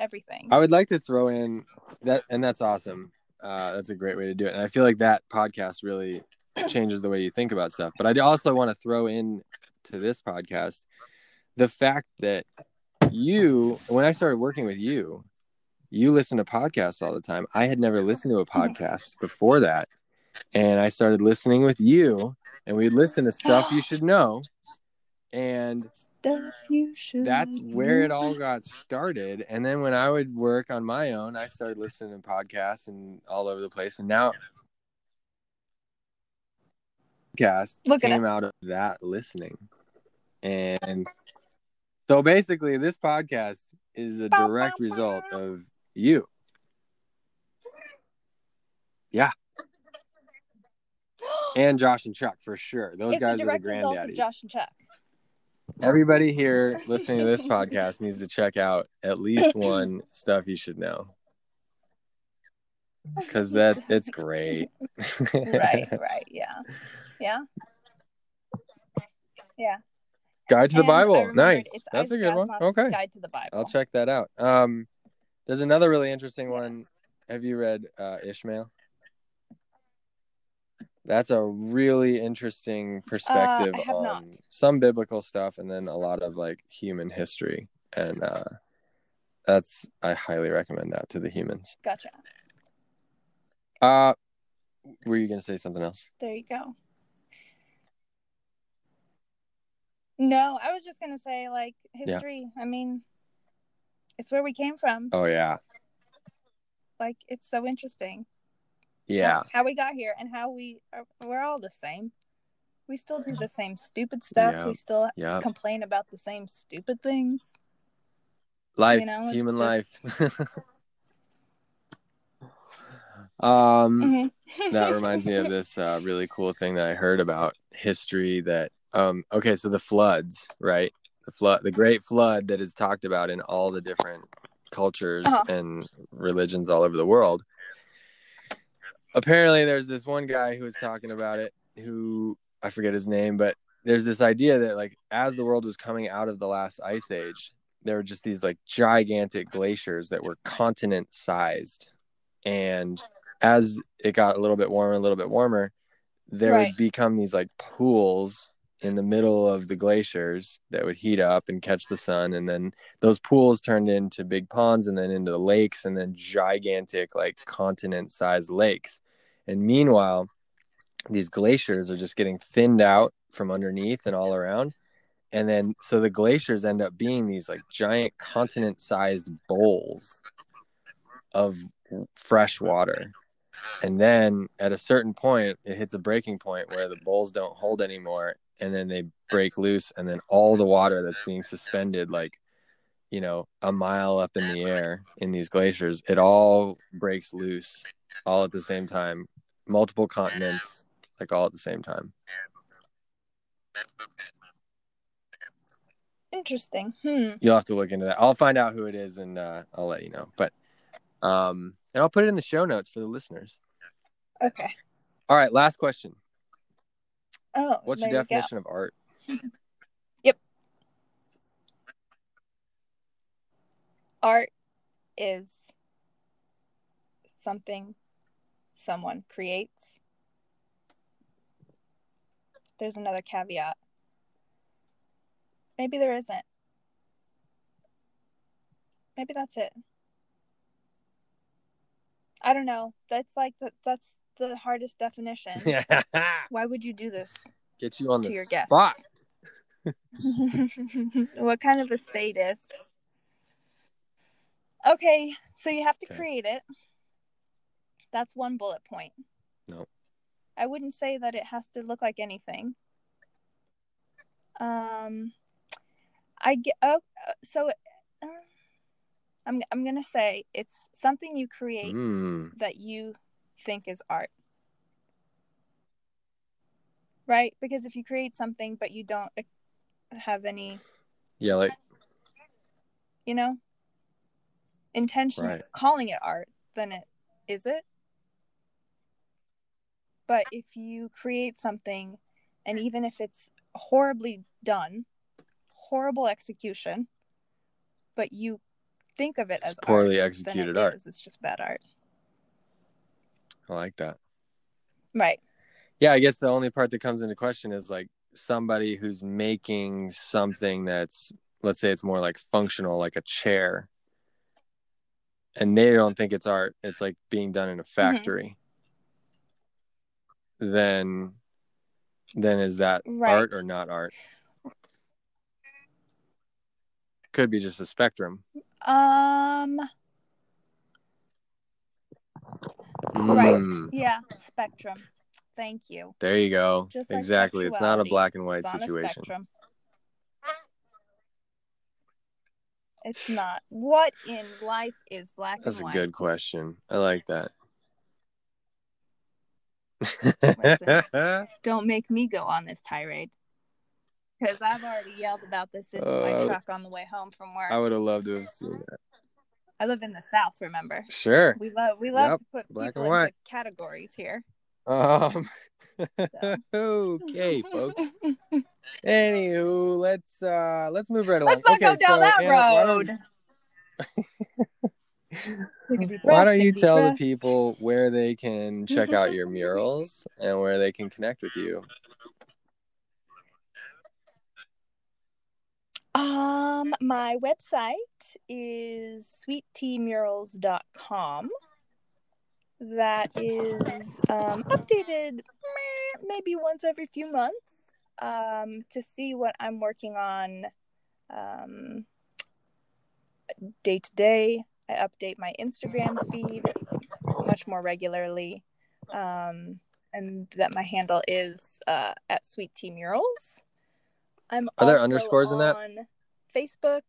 B: everything.
A: I would like to throw in that and that's awesome. Uh, that's a great way to do it. And i feel like that podcast really changes the way you think about stuff. But i also want to throw in to this podcast the fact that you when i started working with you you listen to podcasts all the time. I had never listened to a podcast before that. And i started listening with you and we'd listen to stuff you should know. And that's where it all got started. And then when i would work on my own i started listening to podcasts and all over the place. And now podcast Look came out of that listening. And so basically, this podcast is a direct result of you. Yeah. And Josh and Chuck for sure. Those it's guys are the granddaddies.
B: Josh and Chuck.
A: Everybody here listening to this podcast needs to check out at least one stuff you should know. Cause that it's great.
B: right, right, yeah. Yeah. Yeah.
A: Guide to the
B: And
A: Bible. Nice. That's a
B: Isaac
A: good one. Okay.
B: Guide to the Bible.
A: I'll check that out. Um there's another really interesting one. Have you read uh Ishmael? That's a really interesting perspective
B: Uh,
A: on
B: not.
A: some biblical stuff and then a lot of like human history. And uh that's I highly recommend that to the humans.
B: Gotcha.
A: Uh were you gonna say something else?
B: There you go. No, I was just gonna say like history. I mean, it's where we came from.
A: Oh yeah.
B: Like it's so interesting.
A: Yeah.
B: How, how we got here and how we are, we're all the same. We still do the same stupid stuff.
A: Yeah.
B: We still
A: Yeah.
B: complain about the same stupid things.
A: Life,
B: You know,
A: human
B: just-
A: life. um
B: Mhm.
A: that reminds me of this uh, really cool thing that I heard about history that um okay so the floods right the flood the great flood that is talked about in all the different cultures
B: Uh-huh.
A: and religions all over the world apparently there's this one guy who was talking about it who I forget his name but there's this idea that like as the world was coming out of the last ice age there were just these like gigantic glaciers that were continent sized and as it got a little bit warmer, a little bit warmer, there
B: Right.
A: would become these like pools in the middle of the glaciers that would heat up and catch the sun. And then those pools turned into big ponds and then into lakes and then gigantic, like continent sized lakes. And meanwhile, these glaciers are just getting thinned out from underneath and all around. And then so the glaciers end up being these like giant continent sized bowls of fresh water. And then at a certain point, it hits a breaking point where the bowls don't hold anymore. And then they break loose. And then all the water that's being suspended, like, you know, a mile up in the air in these glaciers, it all breaks loose all at the same time. Multiple continents, like all at the same time.
B: Interesting. Hmm.
A: You'll have to look into that. I'll find out who it is and uh, I'll let you know. But, um, and I'll put it in the show notes for the listeners.
B: Okay.
A: All right, last question.
B: Oh,
A: What's your
B: there you go.
A: definition of art? Yep.
B: Art is something someone creates. There's another caveat. Maybe there isn't. Maybe that's it. I don't know. That's like the, that's the hardest definition. Why would you do this?
A: Get you on
B: To your guest.
A: spot.
B: what kind of a sadist? Okay, so you have to
A: Okay.
B: create it. That's one bullet point.
A: No.
B: I wouldn't say that it has to look like anything. Um, I get. Oh, uh, so uh, I'm I'm gonna say it's something you create
A: Mm,
B: that you think is art. Right? Because if you create something but you don't uh, have any
A: yeah, like
B: you know intention
A: Right.
B: of calling it art then it is it but if you create something and even if it's horribly done horrible execution but you think of it as
A: it's poorly
B: art,
A: executed
B: it
A: art.
B: is. it's just bad art
A: I like that.
B: right
A: Yeah, I guess the only part that comes into question is like somebody who's making something that's let's say it's more like functional, like a chair. And they don't think it's art. It's like being done in a factory. Then then is that
B: Right.
A: art or not art? Could be just a spectrum.
B: um Right.
A: Mm,
B: yeah spectrum thank you
A: there you go.
B: Just like
A: exactly. It's not a black and white
B: It's
A: situation.
B: It's not. What in life is black and white?
A: That's a good question. I like that.
B: Listen. Don't make me go on this tirade. because I've already yelled about this in uh, my truck on the way home from work.
A: I would have loved to have seen that.
B: I live in the South, remember?
A: Sure.
B: We love we love yep. to put Black people into categories here.
A: Um. okay, folks. Anywho, let's uh let's move right along.
B: Let's not
A: okay,
B: go down
A: so,
B: that
A: Anna,
B: road.
A: Why don't you tell the people where they can check out your murals and where they can connect with you?
B: Um, my website is sweetteamurals.com. That is um, updated maybe once every few months um, to see what I'm working on um, day to day. I update my Instagram feed much more regularly. Um, and that my handle is uh, at Sweet Tea Murals. I'm
A: Are there underscores in that?
B: Facebook.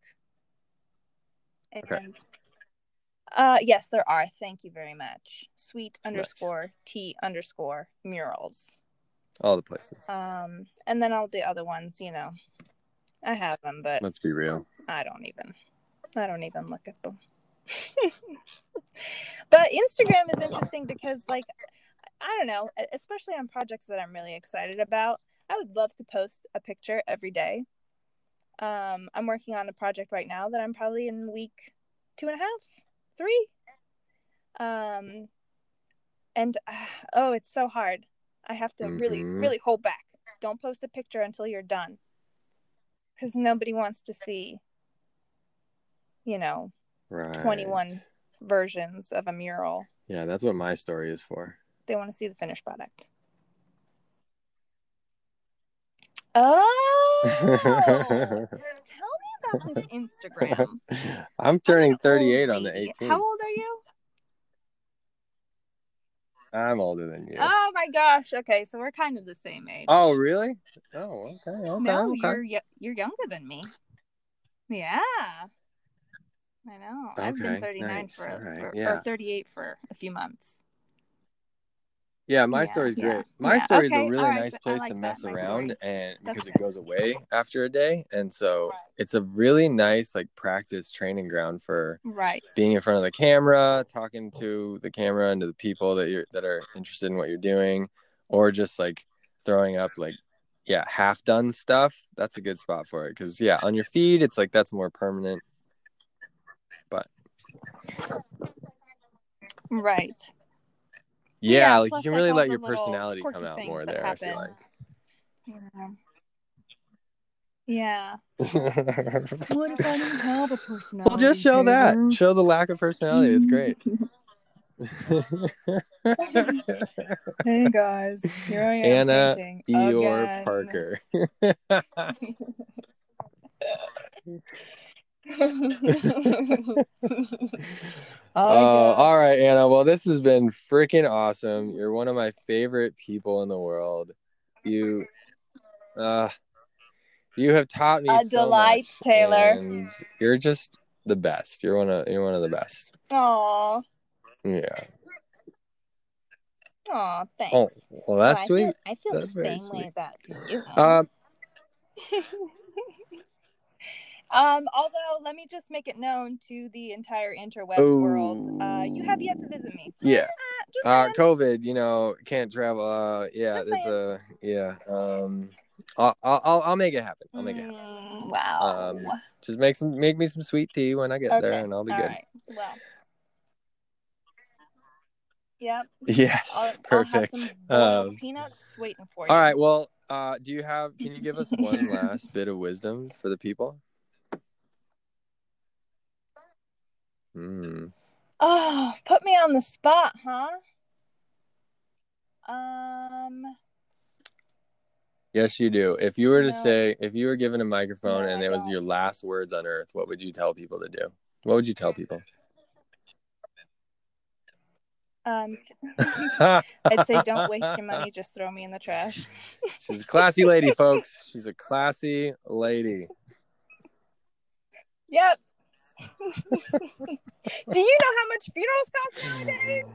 B: And okay. uh yes, there are. Thank you very much. Sweet underscore nice. T underscore murals.
A: All the places.
B: Um and then all the other ones, you know. I have them, but
A: let's be real.
B: I don't even I don't even look at them. but Instagram is interesting because like I don't know, especially on projects that I'm really excited about. I would love to post a picture every day. Um, I'm working on a project right now that I'm probably in week two and a half, three. Um, and uh, oh, it's so hard. I have to mm-hmm. really, really hold back. Don't post a picture until you're done, because nobody wants to see, you know, right. 21 versions of a mural.
A: Yeah, that's what my story is for.
B: They want to see the finished product. Oh, tell me about this Instagram.
A: I'm turning 38 on the 18th.
B: How old are you?
A: I'm older than you.
B: Oh my gosh. Okay, so we're kind of the same age.
A: Oh, really? Oh, okay. okay
B: no,
A: okay.
B: you're you're younger than me. Yeah. I know. Okay, I've been 39 nice. for, right. for yeah. or 38 for a few months.
A: Yeah, my yeah, story's great. My yeah. story okay, is a really right, nice place like to mess around and That's because good. it goes away after a day. And so right. it's a really nice like practice training ground for
B: right
A: being in front of the camera, talking to the camera and to the people that you're that are interested in what you're doing, or just like throwing up like yeah, half done stuff. That's a good spot for it. Cause yeah, on your feed it's like that's more permanent. But
B: right
A: yeah, yeah like you can really let your personality come out more there. Happen. I feel
B: like. Yeah. what if I don't have a personality?
A: Well, just show that. Show the lack of personality. It's great.
B: hey guys, here I am.
A: Anna Eeyore Parker. Oh, all right, Anna. Well, this has been freaking awesome. You're one of my favorite people in the world. You, uh, you have taught me
B: a
A: so
B: delight,
A: much,
B: Taylor.
A: You're just the best. You're one of you're one of the best.
B: Aw.
A: Yeah.
B: Aw, thanks. Oh,
A: well, that's oh, sweet.
B: I feel, I feel
A: that's
B: the same way about you.
A: Um.
B: Um, although, let me just make it known to the entire interwebs Ooh. world, uh, you have yet to visit me.
A: Yeah. Uh, uh COVID, you know, can't travel. Uh, yeah, just it's a yeah. Um, I'll, I'll I'll make it happen. I'll make it happen.
B: Mm, wow.
A: Um, just make some make me some sweet tea when I get okay. there, and I'll be
B: All
A: good.
B: Right. Well. Yep.
A: Yes. I'll, perfect.
B: I'll um, peanuts waiting for you.
A: All right. Well, uh, do you have? Can you give us one last bit of wisdom for the people? Mm.
B: Oh, put me on the spot, huh? Um.
A: Yes, you do. If you were to no. say, if you were given a microphone no, and it was your last words on earth, what would you tell people to do? What would you tell people?
B: Um, I'd say don't waste your money. Just throw me in the trash.
A: She's a classy lady, folks. She's a classy lady.
B: Yep. Do you know how much funerals cost nowadays?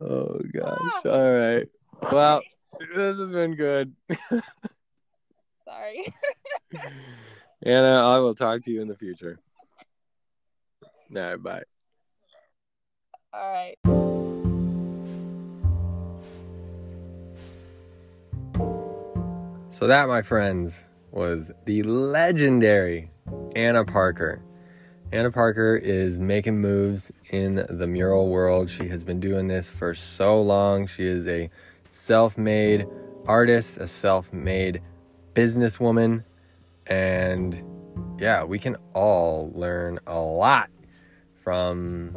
A: Oh gosh. Oh. All right. Well, this has been good.
B: Sorry.
A: Anna, I will talk to you in the future. All right, bye.
B: All right.
A: So, that, my friends, was the legendary Anna Parker. Anna Parker is making moves in the mural world. She has been doing this for so long. She is a self made artist, a self made businesswoman. And yeah, we can all learn a lot from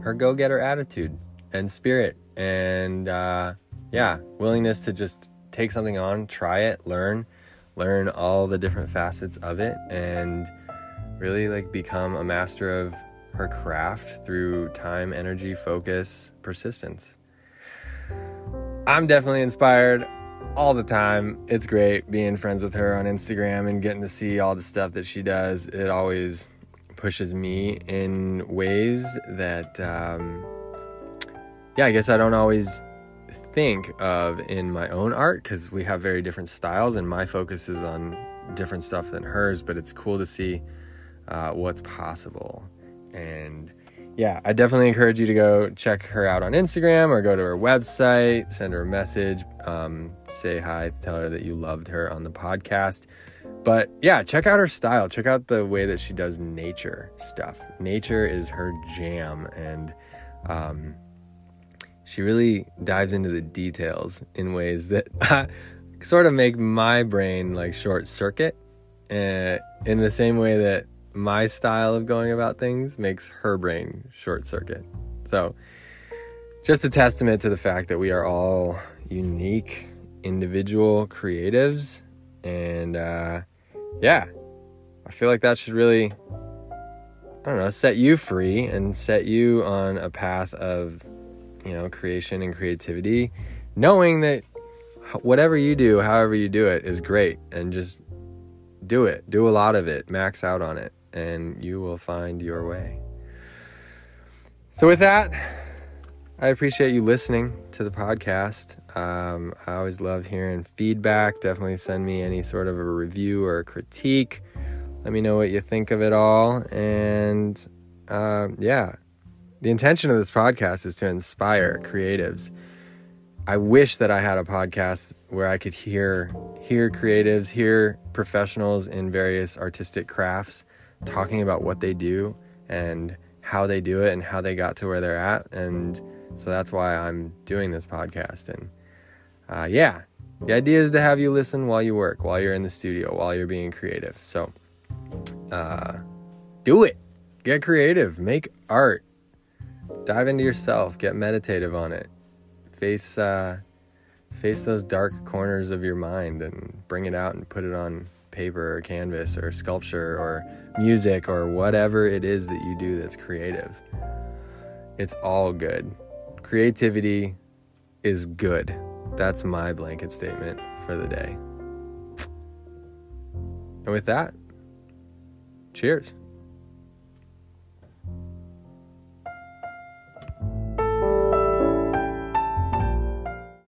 A: her go getter attitude and spirit. And uh, yeah, willingness to just take something on, try it, learn, learn all the different facets of it, and really like become a master of her craft through time, energy, focus, persistence. I'm definitely inspired all the time. It's great being friends with her on Instagram and getting to see all the stuff that she does. It always pushes me in ways that, um, yeah, I guess I don't always think of in my own art because we have very different styles and my focus is on different stuff than hers, but it's cool to see uh, what's possible. And yeah, I definitely encourage you to go check her out on Instagram or go to her website, send her a message, um, say hi, tell her that you loved her on the podcast. But yeah, check out her style. Check out the way that she does nature stuff. Nature is her jam, and um, she really dives into the details in ways that sort of make my brain like short circuit. Uh, in the same way that my style of going about things makes her brain short circuit. So, just a testament to the fact that we are all unique, individual creatives. And uh, yeah, I feel like that should really, I don't know, set you free and set you on a path of, you know, creation and creativity, knowing that whatever you do, however you do it, is great. And just do it, do a lot of it, max out on it and you will find your way. So, with that, I appreciate you listening to the podcast. Um, I always love hearing feedback. Definitely send me any sort of a review or a critique. Let me know what you think of it all. And uh, yeah, the intention of this podcast is to inspire creatives. I wish that I had a podcast where I could hear hear creatives, hear professionals in various artistic crafts talking about what they do and how they do it and how they got to where they're at. And so that's why I'm doing this podcast. And uh, yeah, the idea is to have you listen while you work, while you're in the studio, while you're being creative. So uh, do it. Get creative. Make art. Dive into yourself. Get meditative on it. Face uh, face those dark corners of your mind and bring it out and put it on paper or canvas or sculpture or music or whatever it is that you do that's creative. It's all good. Creativity is good. That's my blanket statement for the day. And with that, cheers.